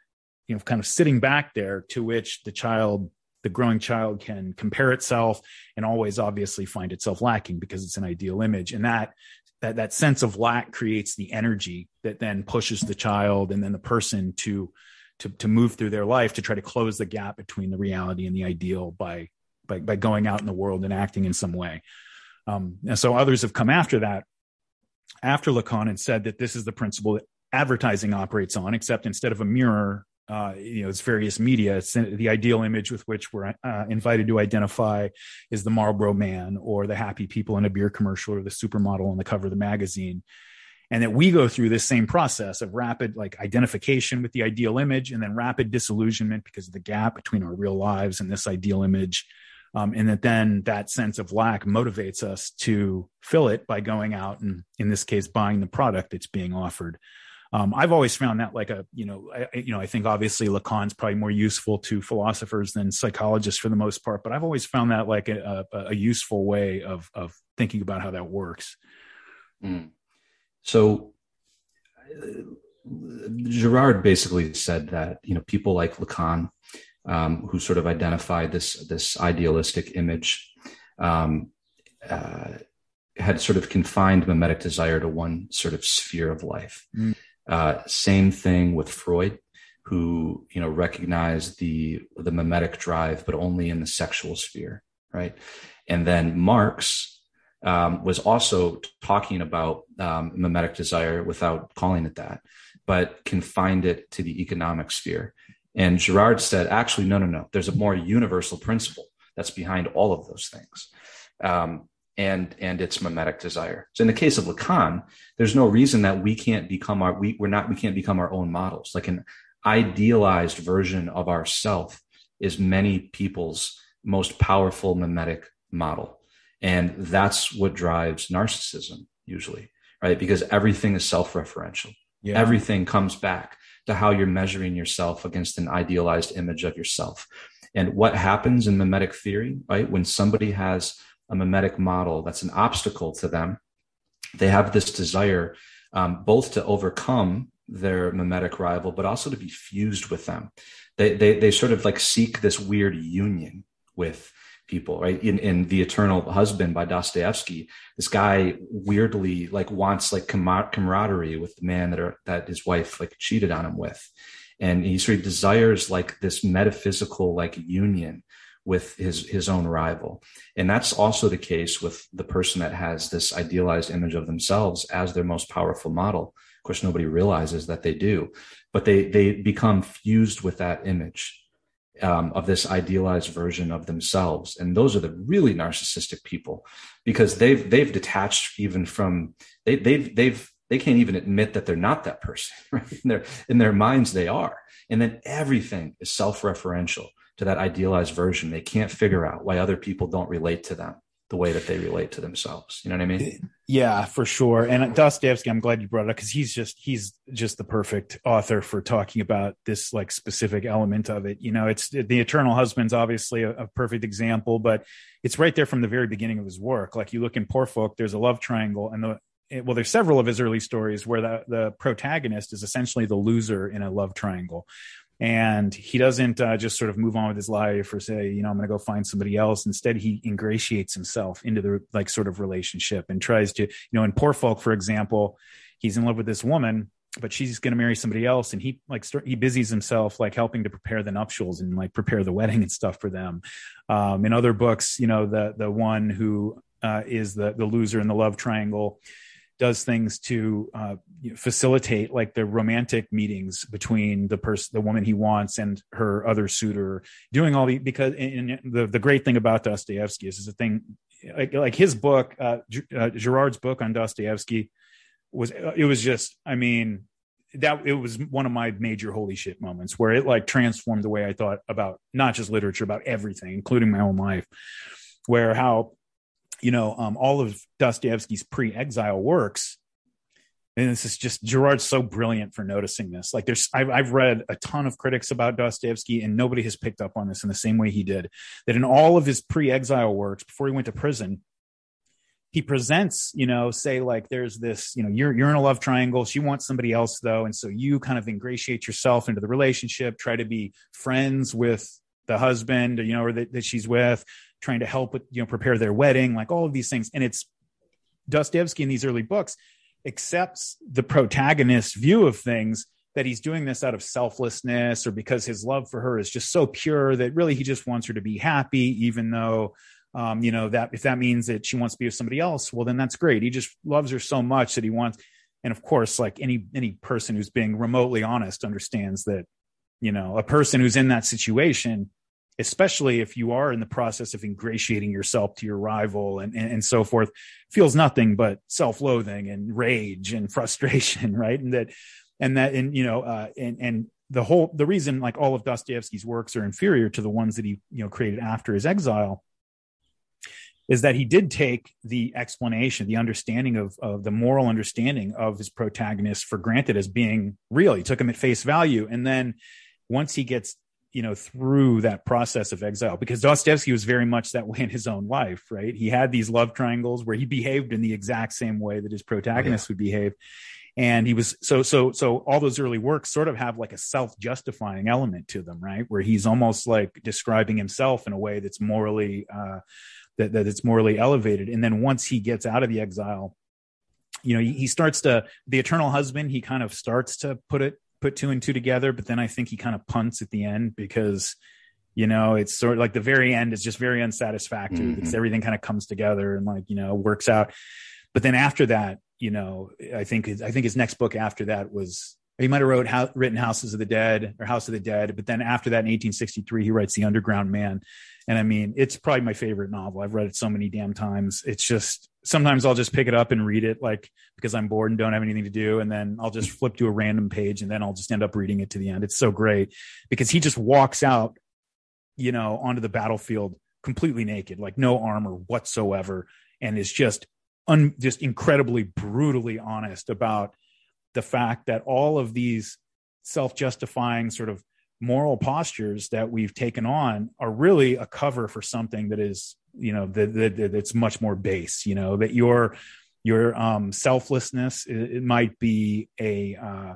you know kind of sitting back there to which the child the growing child can compare itself and always obviously find itself lacking because it's an ideal image. And that that that sense of lack creates the energy that then pushes the child and then the person to to to move through their life to try to close the gap between the reality and the ideal by by, by going out in the world and acting in some way um, and so others have come after that, after Lacan, and said that this is the principle that advertising operates on, except instead of a mirror, uh, you know, it's various media. It's the ideal image with which we're uh, invited to identify is the Marlboro Man or the happy people in a beer commercial or the supermodel on the cover of the magazine. And that we go through this same process of rapid like identification with the ideal image and then rapid disillusionment because of the gap between our real lives and this ideal image um, and that then that sense of lack motivates us to fill it by going out and in this case buying the product that's being offered um, I've always found that like a you know I, you know I think obviously Lacan's probably more useful to philosophers than psychologists for the most part, but I've always found that like a, a, a useful way of of thinking about how that works. Mm. So uh, Girard basically said that you know people like Lacan um, who sort of identified this this idealistic image, um, uh, had sort of confined mimetic desire to one sort of sphere of life. Mm. Uh, same thing with Freud, who you know recognized the the mimetic drive, but only in the sexual sphere, right? And then Marx um, was also talking about um, mimetic desire without calling it that, but confined it to the economic sphere. And Girard said, actually, no, no, no. There's a more universal principle that's behind all of those things. Um, and and it's mimetic desire. So in the case of Lacan, there's no reason that we can't become our we, we're not we can't become our own models. Like an idealized version of ourself is many people's most powerful mimetic model. And that's what drives narcissism usually, right? Because everything is self-referential. Yeah. Everything comes back to how you're measuring yourself against an idealized image of yourself. And what happens in mimetic theory, right? When somebody has a mimetic model that's an obstacle to them, they have this desire um, both to overcome their mimetic rival, but also to be fused with them. They, they, they sort of like seek this weird union with people, right? In, in The Eternal Husband by Dostoevsky, this guy weirdly like wants like camaraderie with the man that are, that his wife like cheated on him with. And he sort of desires like this metaphysical like union with his his own rival and that's also the case with the person that has this idealized image of themselves as their most powerful model of course nobody realizes that they do but they they become fused with that image um, of this idealized version of themselves. And those are the really narcissistic people because they've they've detached even from they, they've they've they can't even admit that they're not that person right? In their in their minds they are. And then everything is self-referential to that idealized version. They can't figure out why other people don't relate to them the way that they relate to themselves. You know what i mean? Yeah for sure. And dostoevsky i'm glad you brought it up because he's just he's just the perfect author for talking about this like specific element of it. You know it's the eternal husband's obviously a, a perfect example but it's right there from the very beginning of his work. Like you look in poor folk there's a love triangle and the well, there's several of his early stories where the, the protagonist is essentially the loser in a love triangle. And he doesn't uh, just sort of move on with his life or say, you know, I'm going to go find somebody else. Instead, he ingratiates himself into the like sort of relationship and tries to, you know, in Poor Folk, for example, he's in love with this woman, but she's going to marry somebody else, and he like he busies himself like helping to prepare the nuptials and like prepare the wedding and stuff for them. Um, in other books, you know, the the one who uh, is the the loser in the love triangle does things to uh, facilitate like the romantic meetings between the person, the woman he wants, and her other suitor. Doing all the because in, the the great thing about Dostoevsky is, is thing like, like his book, uh, uh, Girard's book on Dostoevsky was it was just I mean that it was one of my major holy shit moments where it like transformed the way I thought about not just literature about everything, including my own life. Where how you know, um, all of Dostoevsky's pre-exile works. And this is just Girard's so brilliant for noticing this. Like, there's I've, I've read a ton of critics about Dostoevsky, and nobody has picked up on this in the same way he did. That in all of his pre-exile works, before he went to prison, he presents, you know, say like there's this, you know, you're you're in a love triangle. She wants somebody else though, and so you kind of ingratiate yourself into the relationship, try to be friends with the husband, you know, or that, that she's with, trying to help with, you know, prepare their wedding, like all of these things. And it's Dostoevsky in these early books accepts the protagonist's view of things that he's doing this out of selflessness or because his love for her is just so pure that really he just wants her to be happy, even though um, you know that if that means that she wants to be with somebody else, well then that's great. He just loves her so much that he wants and of course like any any person who's being remotely honest understands that you know a person who's in that situation especially if you are in the process of ingratiating yourself to your rival and, and, and so forth, feels nothing but self-loathing and rage and frustration, right? And that, and that, and you know, uh, and and the whole the reason like all of Dostoevsky's works are inferior to the ones that he you know created after his exile is that he did take the explanation, the understanding of, of the moral understanding of his protagonist for granted as being real. He took him at face value. And then once he gets you know through that process of exile because Dostoevsky was very much that way in his own life right? He had these love triangles where he behaved in the exact same way that his protagonist oh, yeah. would behave. And he was so so so all those early works sort of have like a self-justifying element to them right? Where he's almost like describing himself in a way that's morally uh that, that it's morally elevated. And then once he gets out of the exile you know he, he starts to the eternal husband he kind of starts to put it put two and two together, but then I think he kind of punts at the end because you know it's sort of like the very end is just very unsatisfactory mm-hmm. because everything kind of comes together and like you know works out. But then after that, you know, I think I think his next book after that was he might have wrote how, written Houses of the Dead or House of the Dead, but then after that in 1863 he writes The Underground Man, and I mean it's probably my favorite novel. I've read it so many damn times. It's just sometimes I'll just pick it up and read it like because I'm bored and don't have anything to do. And then I'll just flip to a random page and then I'll just end up reading it to the end. It's so great because he just walks out, you know, onto the battlefield completely naked, like no armor whatsoever. And is just un, just incredibly brutally honest about the fact that all of these self-justifying sort of moral postures that we've taken on are really a cover for something that is you know that, that that's much more base you know that your your um selflessness it, it might be a uh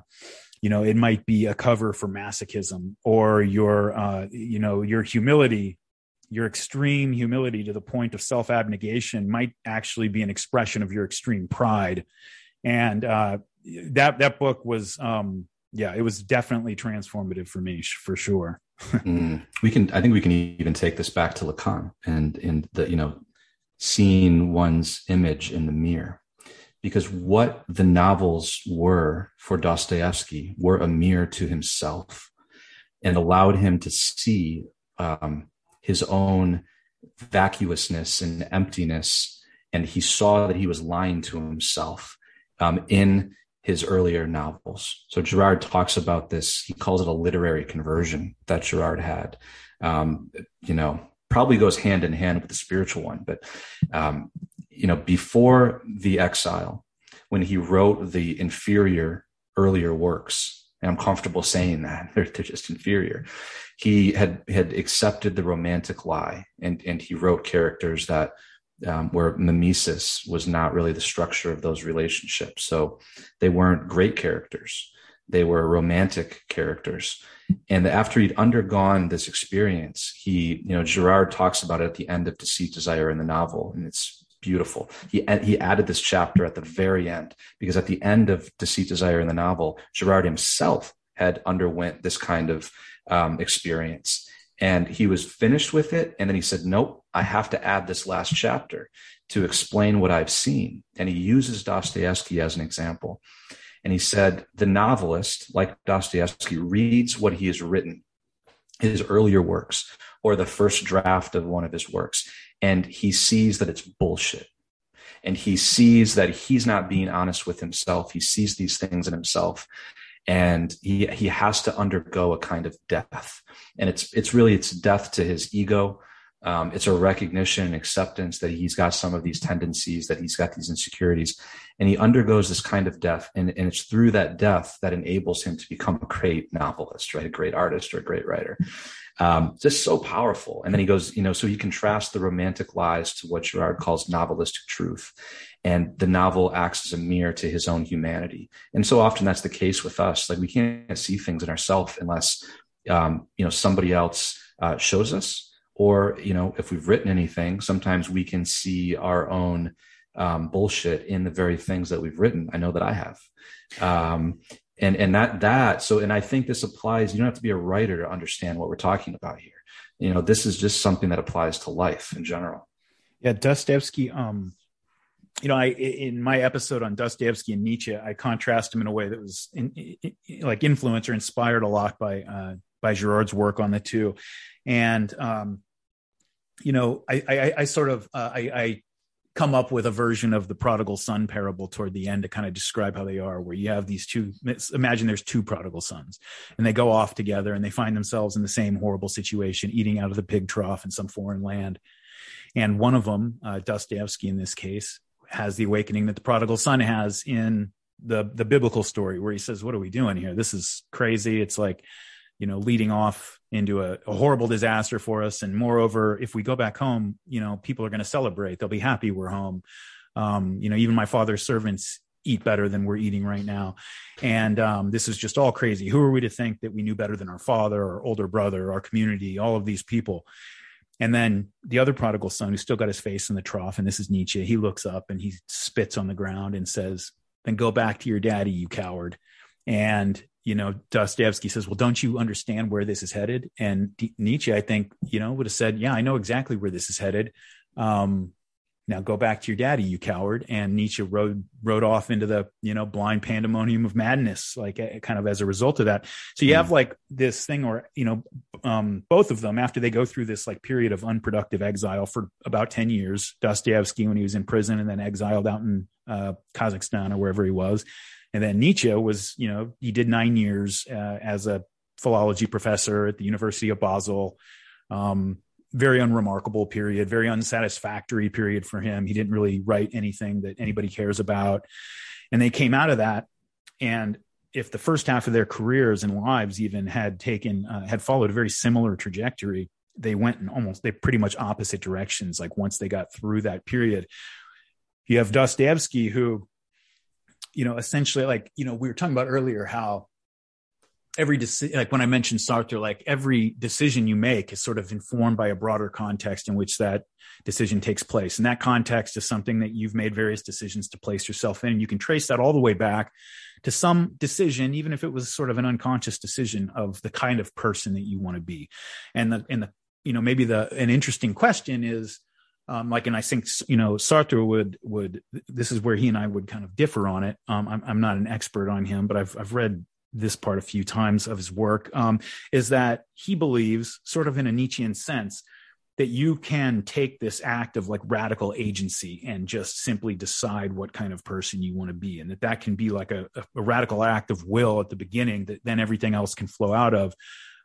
you know it might be a cover for masochism or your uh you know your humility your extreme humility to the point of self abnegation might actually be an expression of your extreme pride. And uh that that book was um yeah it was definitely transformative for me for sure mm. We can, I think we can even take this back to Lacan and in the, you know, seeing one's image in the mirror. Because what the novels were for Dostoevsky were a mirror to himself and allowed him to see um, his own vacuousness and emptiness. And he saw that he was lying to himself um, in his earlier novels. So Girard talks about this. He calls it a literary conversion that Girard had. Um, you know, probably goes hand in hand with the spiritual one. But um, you know, before the exile, when he wrote the inferior earlier works, and I'm comfortable saying that they're, they're just inferior. He had had accepted the romantic lie, and and he wrote characters that um, where mimesis was not really the structure of those relationships. So they weren't great characters. They were romantic characters. And after he'd undergone this experience, he, you know, Girard talks about it at the end of Deceit, Desire in the novel, and it's beautiful. He he added this chapter at the very end because at the end of Deceit, Desire in the novel, Girard himself had underwent this kind of um, experience, and he was finished with it. And then he said, "Nope, I have to add this last chapter to explain what I've seen. And he uses Dostoevsky as an example. And he said, the novelist, like Dostoevsky, reads what he has written, his earlier works, or the first draft of one of his works, and he sees that it's bullshit. And he sees that he's not being honest with himself. He sees these things in himself and he he has to undergo a kind of death. And it's it's really it's death to his ego um, it's a recognition and acceptance that he's got some of these tendencies, that he's got these insecurities, and he undergoes this kind of death. And, and it's through that death that enables him to become a great novelist, right? A great artist or a great writer. Um, just so powerful. And then he goes, you know, so he contrasts the romantic lies to what Girard calls novelistic truth. And the novel acts as a mirror to his own humanity. And so often that's the case with us. Like we can't see things in ourselves unless, um, you know, somebody else uh, shows us or you know if we've written anything sometimes we can see our own um, bullshit in the very things that we've written. I know that i have. Um, and and that that so and i think this applies you don't have to be a writer to understand what we're talking about here. You know this is just something that applies to life in general. Yeah dostoevsky um you know, I in my episode on Dostoevsky and Nietzsche, I contrast him in a way that was in, in, like influenced or inspired a lot by uh, by Girard's work on the two and um, you know, I, I, I sort of uh, I, I come up with a version of the prodigal son parable toward the end to kind of describe how they are where you have these two imagine there's two prodigal sons and they go off together and they find themselves in the same horrible situation eating out of the pig trough in some foreign land. And one of them uh, dostoevsky in this case has the awakening that the prodigal son has in the the biblical story where he says what are we doing here? This is crazy. It's like you know, leading off into a, a, horrible disaster for us. And moreover, if we go back home, you know, people are going to celebrate. They'll be happy we're home. Um, you know, even my father's servants eat better than we're eating right now. And um, this is just all crazy. Who are we to think that we knew better than our father, our older brother, our community, all of these people? And then the other prodigal son, who's still got his face in the trough, and this is Nietzsche, he looks up and he spits on the ground and says, Then go back to your daddy, you coward. And you know, Dostoevsky says, well, don't you understand where this is headed? And D- Nietzsche, I think, you know, would have said, yeah, I know exactly where this is headed. Um, now go back to your daddy, you coward. And Nietzsche rode, rode off into the, you know, blind pandemonium of madness, like uh, kind of as a result of that. So you mm. have like this thing or, you know, um, both of them after they go through this like period of unproductive exile for about 10 years, Dostoevsky when he was in prison and then exiled out in uh, Kazakhstan or wherever he was. And then Nietzsche was, you know, he did nine years uh, as a philology professor at the University of Basel. Um, very unremarkable period, very unsatisfactory period for him. He didn't really write anything that anybody cares about. And they came out of that. And if the first half of their careers and lives even had taken, uh, had followed a very similar trajectory, they went in almost, they pretty much opposite directions. Like once they got through that period, you have Dostoevsky, who you know, essentially like, you know, we were talking about earlier how every decision, like when I mentioned Sartre, like every decision you make is sort of informed by a broader context in which that decision takes place. And that context is something that you've made various decisions to place yourself in. And you can trace that all the way back to some decision, even if it was sort of an unconscious decision of the kind of person that you want to be. And the, and the, you know, maybe the, an interesting question is, um, like, and I think you know Sartre would would this is where he and I would kind of differ on it. Um, I'm, I'm not an expert on him, but I've I've read this part a few times of his work. Um, is that he believes, sort of in a Nietzschean sense, that you can take this act of like radical agency and just simply decide what kind of person you want to be and that that can be like a, a radical act of will at the beginning that then everything else can flow out of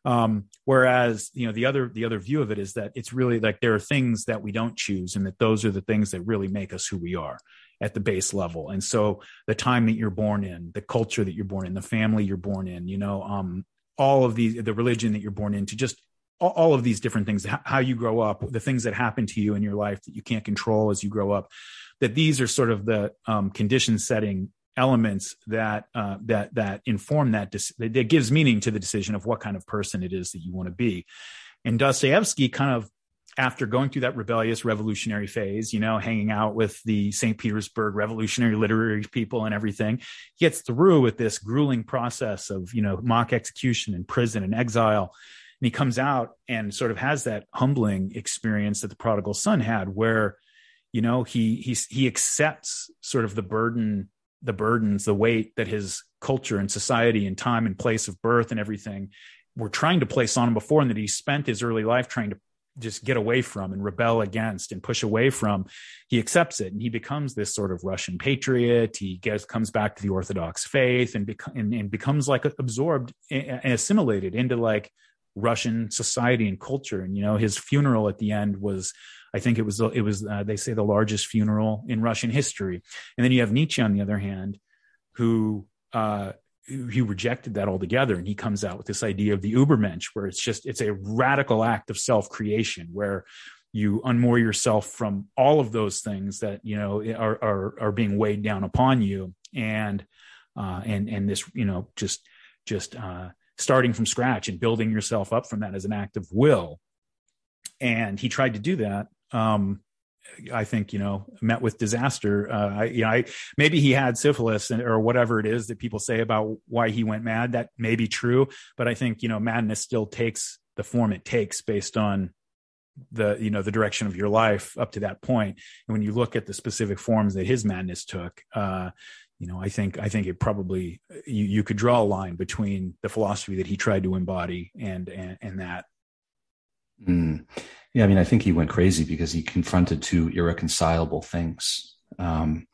um, whereas you know the other the other view of it is that it's really like there are things that we don't choose and that those are the things that really make us who we are at the base level. And so the time that you're born in the culture that you're born in the family you're born in you know um, all of these the religion that you're born into just all of these different things how you grow up the things that happen to you in your life that you can't control as you grow up that these are sort of the um, condition setting elements that uh, that that inform that that gives meaning to the decision of what kind of person it is that you want to be. And dostoevsky kind of after going through that rebellious revolutionary phase you know hanging out with the st petersburg revolutionary literary people and everything gets through with this grueling process of you know mock execution and prison and exile. And he comes out and sort of has that humbling experience that the prodigal son had where you know he he he accepts sort of the burden the burdens the weight that his culture and society and time and place of birth and everything were trying to place on him before and that he spent his early life trying to just get away from and rebel against and push away from he accepts it and he becomes this sort of russian patriot he gets comes back to the orthodox faith and, beco- and, and becomes like absorbed and assimilated into like Russian society and culture. And you know, his funeral at the end was, I think it was it was uh, they say the largest funeral in Russian history. And then you have Nietzsche on the other hand, who uh, he rejected that altogether, and he comes out with this idea of the Ubermensch, where it's just it's a radical act of self creation where you unmoor yourself from all of those things that you know are are, are being weighed down upon you and uh, and and this you know just just uh, starting from scratch and building yourself up from that as an act of will. And he tried to do that. Um, I think you know met with disaster. Uh, I, you know, I, maybe he had syphilis or whatever it is that people say about why he went mad. That may be true, but I think you know madness still takes the form it takes based on the you know the direction of your life up to that point. And when you look at the specific forms that his madness took, uh, you know, I think I think it probably you, you could draw a line between the philosophy that he tried to embody and and, and that. Mm. Yeah, I mean, I think he went crazy because he confronted two irreconcilable things. Um,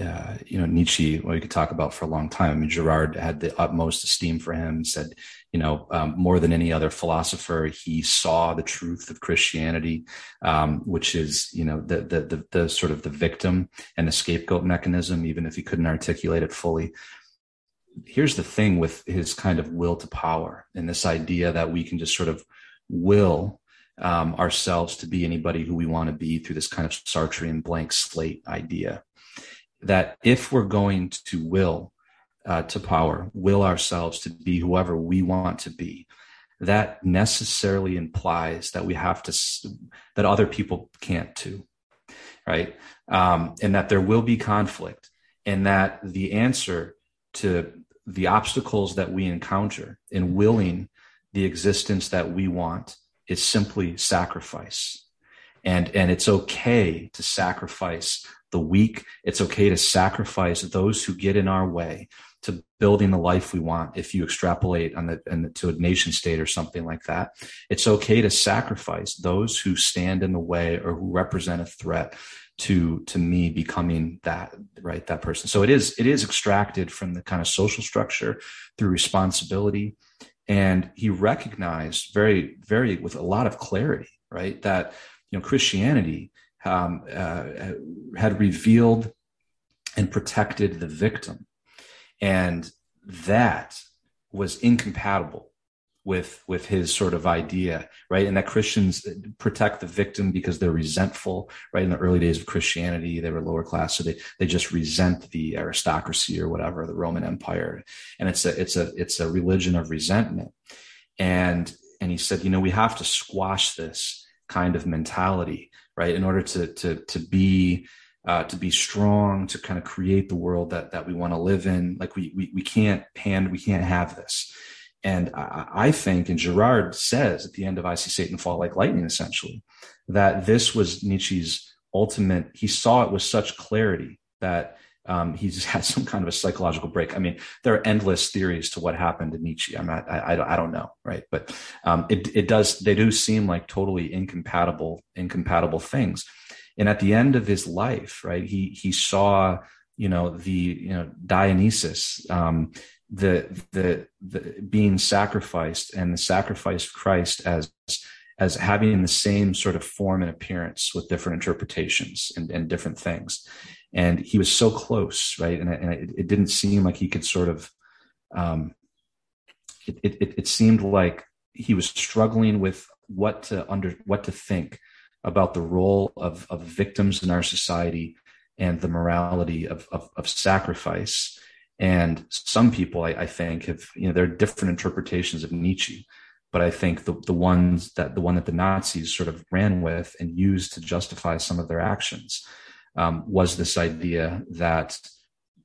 uh, you know, Nietzsche, well, we could talk about for a long time. I mean, Girard had the utmost esteem for him, said, you know, um, more than any other philosopher, he saw the truth of Christianity, um, which is, you know, the, the, the, the, sort of the victim and the scapegoat mechanism, even if he couldn't articulate it fully. Here's the thing with his kind of will to power and this idea that we can just sort of will um, ourselves to be anybody who we want to be through this kind of Sartrean blank slate idea that if we're going to will uh, to power, will ourselves to be whoever we want to be, that necessarily implies that we have to, that other people can't too, right? Um, and that there will be conflict, and that the answer to the obstacles that we encounter in willing the existence that we want is simply sacrifice. And, and it's okay to sacrifice the weak. It's okay to sacrifice those who get in our way to building the life we want. If you extrapolate on the, the, to a nation state or something like that, it's okay to sacrifice those who stand in the way or who represent a threat to to me becoming that right that person. So it is it is extracted from the kind of social structure through responsibility, and he recognized very very with a lot of clarity right that you know Christianity um, uh, had revealed and protected the victim. And that was incompatible with with his sort of idea right and that christians protect the victim because they're resentful right in the early days of christianity they were lower class so they they just resent the aristocracy or whatever the roman empire and it's a it's a it's a religion of resentment and and he said you know we have to squash this kind of mentality right? In order to to to be uh, to be strong, to kind of create the world that that we want to live in. Like we we we can't hand we can't have this. And I, I think, and Girard says at the end of I See Satan Fall Like Lightning, essentially, that this was Nietzsche's ultimate. He saw it with such clarity that um, he's had some kind of a psychological break. I mean, there are endless theories to what happened to Nietzsche. I'm not, I, I, I don't know, right? But um, it, it does, they do seem like totally incompatible, incompatible things. And at the end of his life, right, he he saw, you know, the you know Dionysus, um, the the the being sacrificed, and the sacrifice of Christ as as having the same sort of form and appearance with different interpretations and, and different things and he was so close, right? And, and it, it, didn't seem like he could sort of. Um, it, it, it seemed like he was struggling with what to under what to think about the role of of victims in our society and the morality of of, of sacrifice. And some people, I, I think, have you know there are different interpretations of Nietzsche, but I think the the ones that the one that the Nazis sort of ran with and used to justify some of their actions um, was this idea that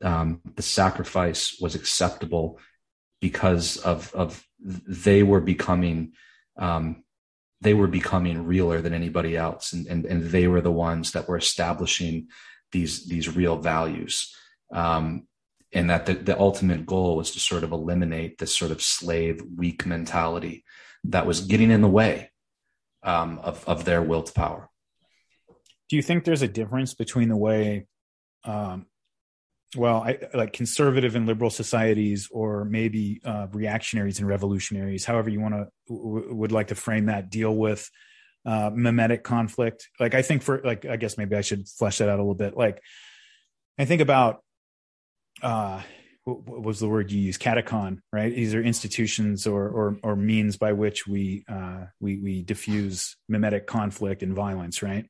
um, the sacrifice was acceptable because of of they were becoming um, they were becoming realer than anybody else, and, and and they were the ones that were establishing these these real values. Um, and that the, the ultimate goal was to sort of eliminate this sort of slave weak mentality that was getting in the way um, of, of their will to power. Do you think there's a difference between the way um, well I, like conservative and liberal societies or maybe uh, reactionaries and revolutionaries however you want to w- would like to frame that deal with uh, mimetic conflict? Like i think for like i guess maybe i should flesh that out a little bit. Like i think about uh what was the word you use katechon right these are institutions or or, or means by which we uh we we diffuse mimetic conflict and violence right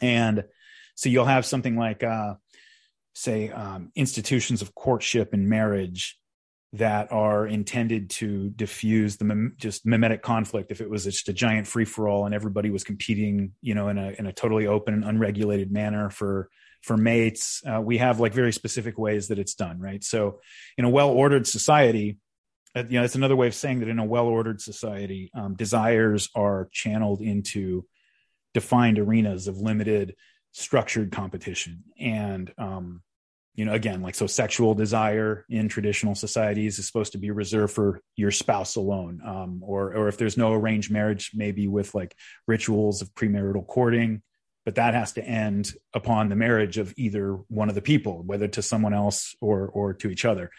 and so you'll have something like, uh, say, um, institutions of courtship and marriage that are intended to diffuse the mim- just mimetic conflict. If it was just a giant free for all and everybody was competing, you know, in a in a totally open and unregulated manner for for mates, uh, we have like very specific ways that it's done, right? So, in a well ordered society, uh, you know, it's another way of saying that in a well ordered society, um, desires are channeled into defined arenas of limited structured competition and um, you know again like so sexual desire in traditional societies is supposed to be reserved for your spouse alone um, or or if there's no arranged marriage maybe with like rituals of premarital courting but that has to end upon the marriage of either one of the people whether to someone else or or to each other.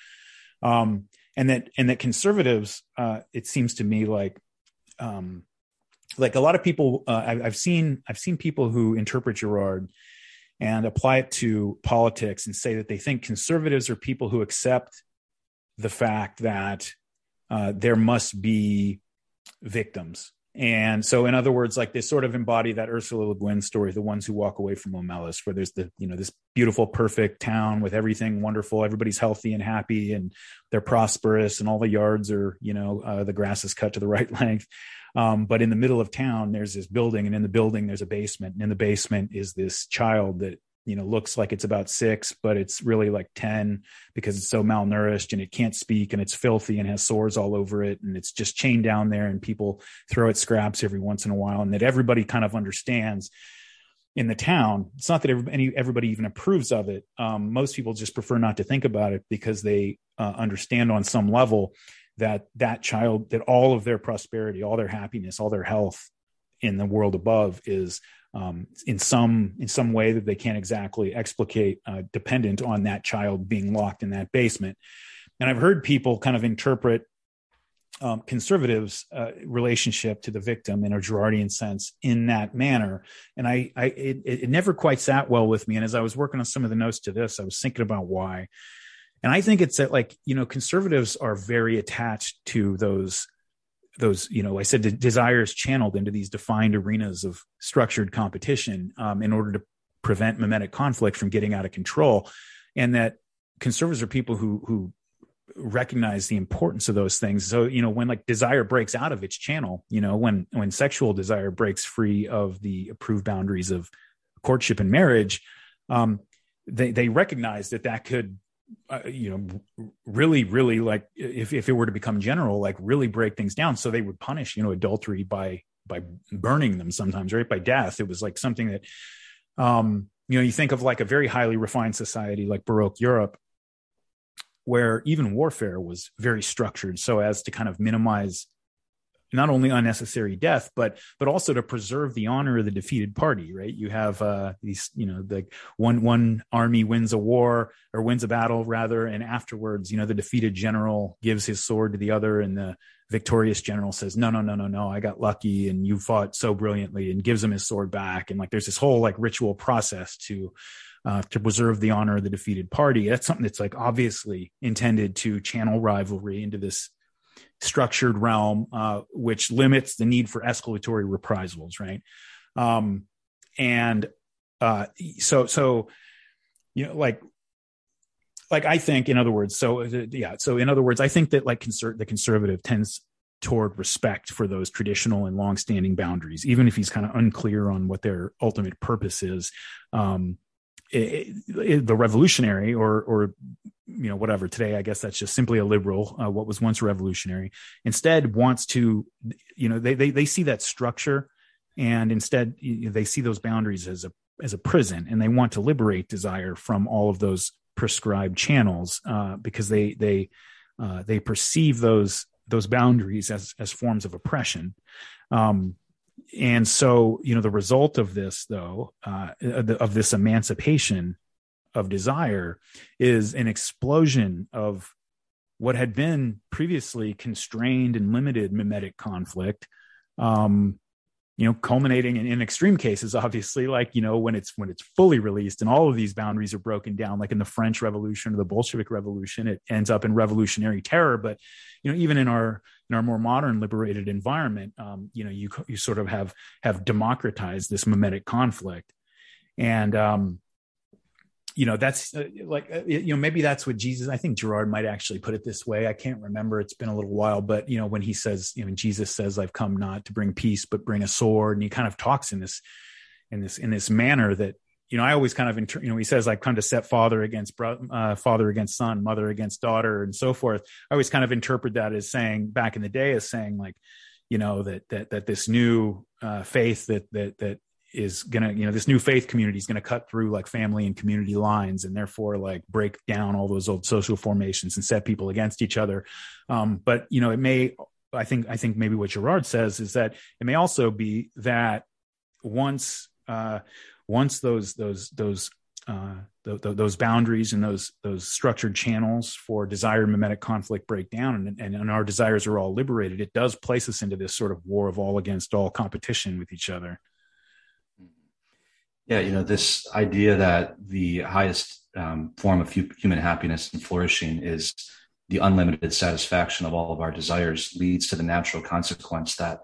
Um, and that and that conservatives uh, it seems to me like um, like a lot of people uh, I, have seen i've seen people who interpret girard and apply it to politics and say that they think conservatives are people who accept the fact that uh, there must be victims and so in other words like they sort of embody that ursula le guin story the ones who walk away from omelas where there's the you know this beautiful perfect town with everything wonderful everybody's healthy and happy and they're prosperous and all the yards are you know uh, the grass is cut to the right length um, but in the middle of town, there's this building, and in the building, there's a basement. And in the basement is this child that you know looks like it's about six, but it's really like ten because it's so malnourished and it can't speak and it's filthy and has sores all over it and it's just chained down there. And people throw it scraps every once in a while, and that everybody kind of understands in the town. It's not that everybody, everybody even approves of it. Um, most people just prefer not to think about it because they uh, understand on some level that that child that all of their prosperity all their happiness all their health in the world above is um, in some in some way that they can't exactly explicate uh, dependent on that child being locked in that basement and i've heard people kind of interpret um, conservatives uh, relationship to the victim in a Girardian sense in that manner. And I, I it, it, never quite sat well with me. And as I was working on some of the notes to this, I was thinking about why. And I think it's that like, you know, conservatives are very attached to those those you know i said the desires channeled into these defined arenas of structured competition um, in order to prevent mimetic conflict from getting out of control and that conservatives are people who who recognize the importance of those things. So you know when like desire breaks out of its channel you know when when sexual desire breaks free of the approved boundaries of courtship and marriage um they they recognize that that could uh, you know really really like if, if it were to become general like really break things down. So they would punish you know adultery by by burning them sometimes right? By death. It was like something that um you know, you think of like a very highly refined society like Baroque Europe, where even warfare was very structured. So as to kind of minimize not only unnecessary death but but also to preserve the honor of the defeated party right? You have uh these you know the one one army wins a war or wins a battle rather and afterwards you know the defeated general gives his sword to the other and the victorious general says no no no no no i got lucky and you fought so brilliantly and gives him his sword back. And like there's this whole like ritual process to uh, to preserve the honor of the defeated party. That's something that's like obviously intended to channel rivalry into this structured realm, uh, which limits the need for escalatory reprisals, right? Um, and uh, so, so you know, like, like I think, in other words, so yeah, so in other words, I think that like conser- the conservative tends toward respect for those traditional and long-standing boundaries, even if he's kind of unclear on what their ultimate purpose is. Um, it, it, the revolutionary or or you know whatever. Today i guess that's just simply a liberal uh, what was once revolutionary. Instead wants to you know they, they they see that structure and instead they see those boundaries as a as a prison and they want to liberate desire from all of those prescribed channels uh, because they they uh, they perceive those those boundaries as as forms of oppression. Um, and so you know the result of this though uh, of this emancipation of desire is an explosion of what had been previously constrained and limited mimetic conflict um, you know culminating in, in, extreme cases obviously like you know when it's when it's fully released and all of these boundaries are broken down like in the french revolution or the bolshevik revolution it ends up in revolutionary terror. But you know even in our in our more modern liberated environment um, you know you you sort of have have democratized this mimetic conflict. And um, you know that's uh, like uh, you know maybe that's what jesus i think girard might actually put it this way. I can't remember. It's been a little while. But you know when he says you know jesus says i've come not to bring peace but bring a sword and he kind of talks in this in this in this manner that you know i always kind of inter- you know he says i've come to set father against bro- uh, father against son mother against daughter and so forth. I always kind of interpret that as saying back in the day as saying like you know that that that this new uh, faith that that that is gonna you know this new faith community is gonna cut through like family and community lines and therefore like break down all those old social formations and set people against each other. Um, but you know it may i think i think maybe what girard says is that it may also be that once uh, once those those those uh, th- th- those boundaries and those those structured channels for desire mimetic conflict break down and, and, and our desires are all liberated it does place us into this sort of war of all against all competition with each other yeah, you know, this idea that the highest um, form of human happiness and flourishing is the unlimited satisfaction of all of our desires leads to the natural consequence that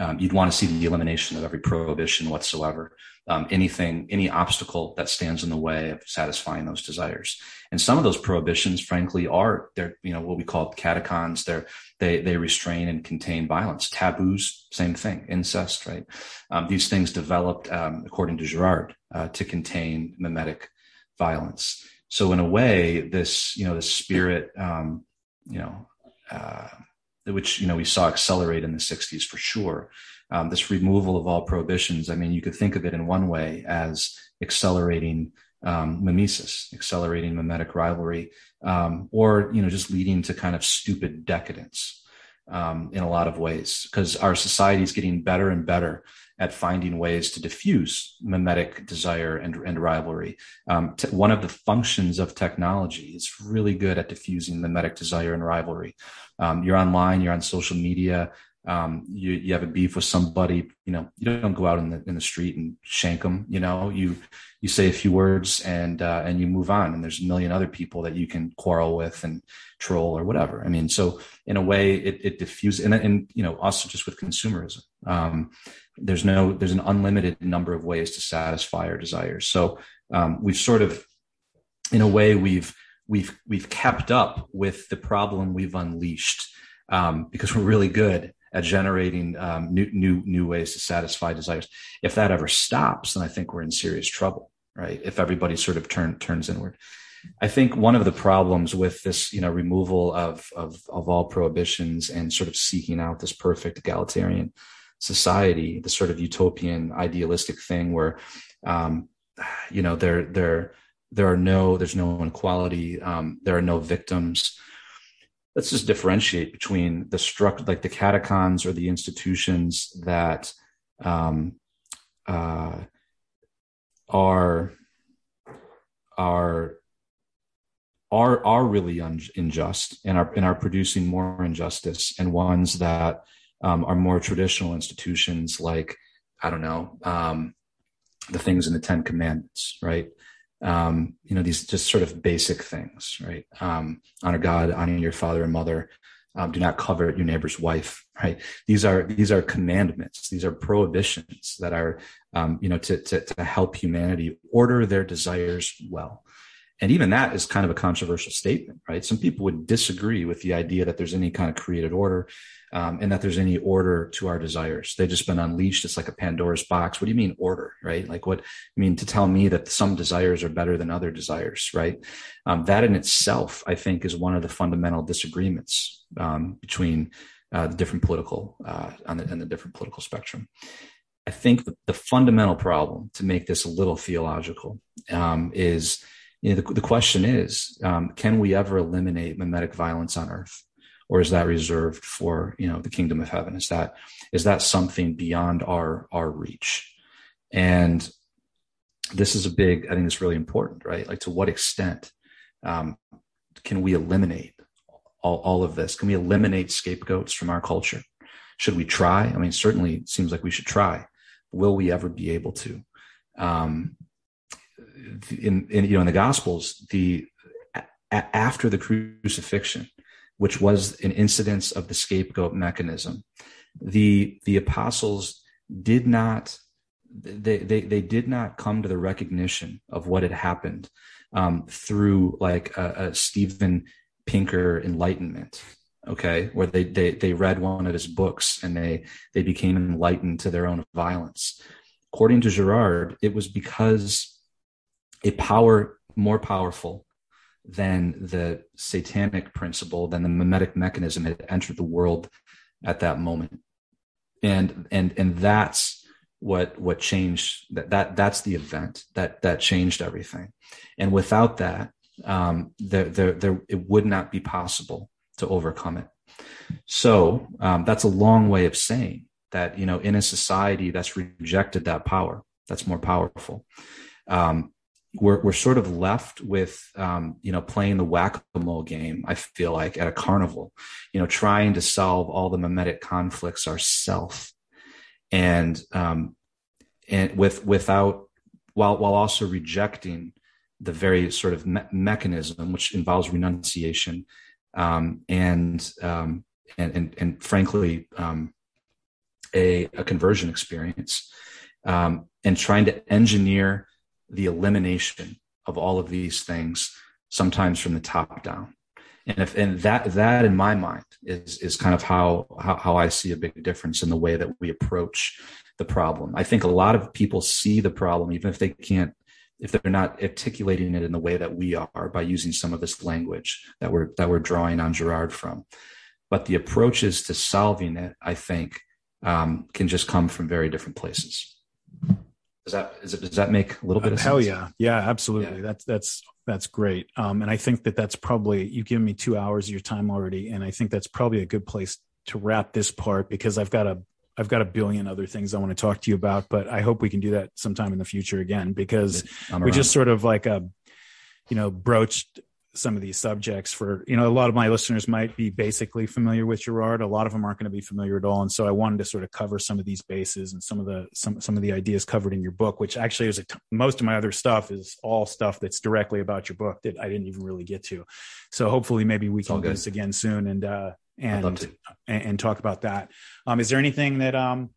um, you'd want to see the elimination of every prohibition whatsoever um, anything, any obstacle that stands in the way of satisfying those desires. And some of those prohibitions, frankly, are they're you know what we call katechons. They're they they restrain and contain violence. Taboos, same thing. Incest, right? Um, these things developed, um, according to Girard, uh, to contain mimetic violence. So in a way, this you know the spirit, um, you know. Uh, which you know we saw accelerate in the 60s for sure. Um, this removal of all prohibitions, I mean, you could think of it in one way as accelerating um, mimesis, accelerating mimetic rivalry, um, or you know, just leading to kind of stupid decadence um, in a lot of ways, because our society is getting better and better at finding ways to diffuse mimetic desire and, and rivalry. Um, t- one of the functions of technology is really good at diffusing mimetic desire and rivalry. Um, you're online, you're on social media, um, you, you have a beef with somebody, you know, you don't go out in the, in the street and shank them, you know, you, you say a few words and, uh, and you move on. And there's a million other people that you can quarrel with and troll or whatever. I mean, so in a way it, it diffuses and, and, you know, also just with consumerism, um, there's no, there's an unlimited number of ways to satisfy our desires. So, um, we've sort of, in a way, we've, we've, we've kept up with the problem we've unleashed, um, because we're really good at generating um, new new new ways to satisfy desires. If that ever stops, then I think we're in serious trouble, right? If everybody sort of turn turns inward. I think one of the problems with this, you know, removal of, of, of all prohibitions and sort of seeking out this perfect egalitarian society, the sort of utopian idealistic thing where um, you know there there there are no there's no inequality um, there are no victims. Let's just differentiate between the struct like the katechons or the institutions that um, uh, are are are are really un- unjust and are and are producing more injustice and ones that um, are more traditional institutions like I don't know um, the things in the Ten Commandments, right? Um, you know these just sort of basic things, right? Um, honor God, honor your father and mother. Um, do not covet your neighbor's wife, right? These are these are commandments. These are prohibitions that are, um, you know, to, to to help humanity order their desires well. And even that is kind of a controversial statement, right? Some people would disagree with the idea that there's any kind of created order um, and that there's any order to our desires. They've just been unleashed. It's like a Pandora's box. What do you mean order, right? Like what, I mean, to tell me that some desires are better than other desires, right? Um, that in itself, I think, is one of the fundamental disagreements um, between uh, the different political, uh, on the, the different political spectrum. I think the, the fundamental problem to make this a little theological um, is you know, the, the question is, um, can we ever eliminate mimetic violence on earth? Or is that reserved for, you know, the kingdom of heaven? Is that, is that something beyond our, our reach? And this is a big, I think it's really important, right? Like to what extent, um, can we eliminate all, all of this? Can we eliminate scapegoats from our culture? Should we try? I mean, certainly it seems like we should try. Will we ever be able to? Um, in, in you know in the gospels the a, after the crucifixion which was an incidence of the scapegoat mechanism the the apostles did not they they, they did not come to the recognition of what had happened um, through like a, a Steven Pinker enlightenment okay? Where they, they they read one of his books and they they became enlightened to their own violence. According to girard it was because a power more powerful than the satanic principle, than the mimetic mechanism had entered the world at that moment. And and and that's what what changed that that that's the event that that changed everything. And without that, um, there, there, there, it would not be possible to overcome it. So um, that's a long way of saying that you know in a society that's rejected that power, that's more powerful. Um, we're we're sort of left with um, you know playing the whack-a-mole game. I feel like at a carnival, you know, trying to solve all the mimetic conflicts ourselves, and um, and with without while while also rejecting the very sort of me- mechanism which involves renunciation um, and, um, and and and frankly um, a, a conversion experience um, and trying to engineer the elimination of all of these things, sometimes from the top down. And if and that that in my mind is is kind of how, how how I see a big difference in the way that we approach the problem. I think a lot of people see the problem even if they can't if they're not articulating it in the way that we are by using some of this language that we're that we're drawing on Girard from. But the approaches to solving it, I think, um, can just come from very different places. Does that is it, does that make a little bit of sense? Hell yeah, yeah, absolutely. Yeah. That's that's that's great. Um, and I think that that's probably you've given me two hours of your time already, and I think that's probably a good place to wrap this part because I've got a I've got a billion other things I want to talk to you about, but I hope we can do that sometime in the future again because we just sort of like a, you know, broached some of these subjects for you know a lot of my listeners might be basically familiar with Girard a lot of them aren't going to be familiar at all. And so I wanted to sort of cover some of these bases and some of the some some of the ideas covered in your book which actually is a t- most of my other stuff is all stuff that's directly about your book that I didn't even really get to. So hopefully maybe we can do this again soon and uh and, and and talk about that. Um is there anything that um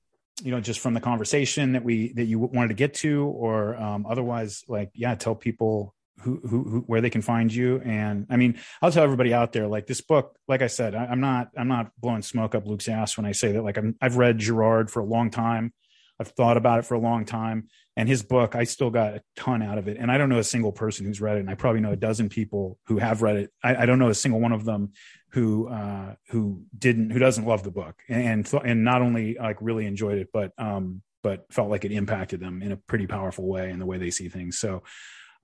you know just from the conversation that we that you wanted to get to or um otherwise like yeah tell people who, who, who, where they can find you. And I mean, I'll tell everybody out there, like this book, like I said, I, am not, I'm not blowing smoke up Luke's ass when I say that, like I'm, I've read Girard for a long time. I've thought about it for a long time and his book, I still got a ton out of it. And I don't know a single person who's read it. And I probably know a dozen people who have read it. I, I don't know a single one of them who, uh, who didn't, who doesn't love the book and, and, and not only like really enjoyed it, but, um, but felt like it impacted them in a pretty powerful way in the way they see things. So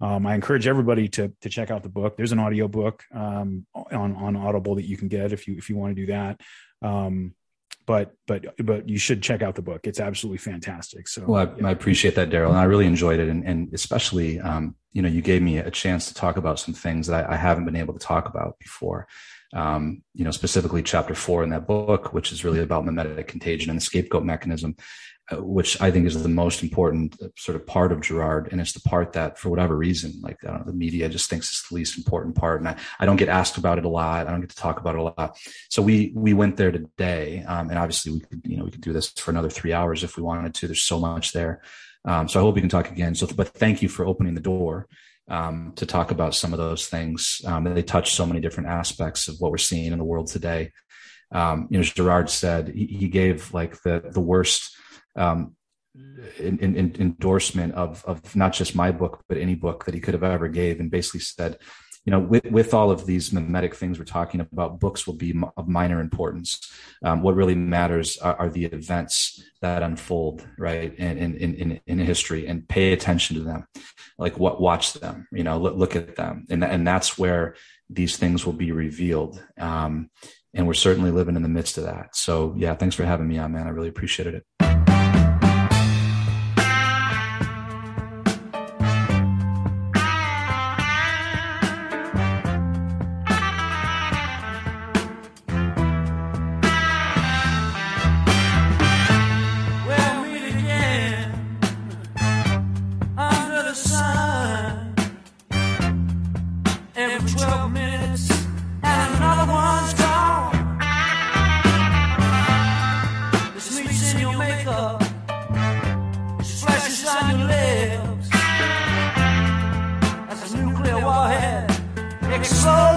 um, I encourage everybody to to check out the book. There's an audio book um, on on Audible that you can get if you if you want to do that. Um, but but but you should check out the book. It's absolutely fantastic. So well, I, yeah. I appreciate that, Darryl, and I really enjoyed it, and, and especially um, you know you gave me a chance to talk about some things that I, I haven't been able to talk about before. Um, you know, specifically chapter four in that book, which is really about mimetic contagion and the scapegoat mechanism. Uh, which I think is the most important uh, sort of part of Girard. And it's the part that, for whatever reason, like know, the media just thinks it's the least important part. And I, I, don't get asked about it a lot. I don't get to talk about it a lot. So we we went there today, um, and obviously we could you know we could do this for another three hours if we wanted to. There's so much there. Um, so I hope we can talk again. So, but thank you for opening the door. Um, to talk about some of those things. Um, they touch so many different aspects of what we're seeing in the world today. Um, you know, Girard said he, he, gave like the the worst um, in, in, endorsement of of not just my book but any book that he could have ever gave, and basically said, you know, with, with all of these mimetic things we're talking about, books will be of minor importance. Um, what really matters are, are, the events that unfold, right, in, in, in, in history, and pay attention to them. Like what, watch them, you know, look, look at them, and and that's where these things will be revealed. Um, and we're certainly living in the midst of that. So yeah, thanks for having me on, man. I really appreciated it. Says,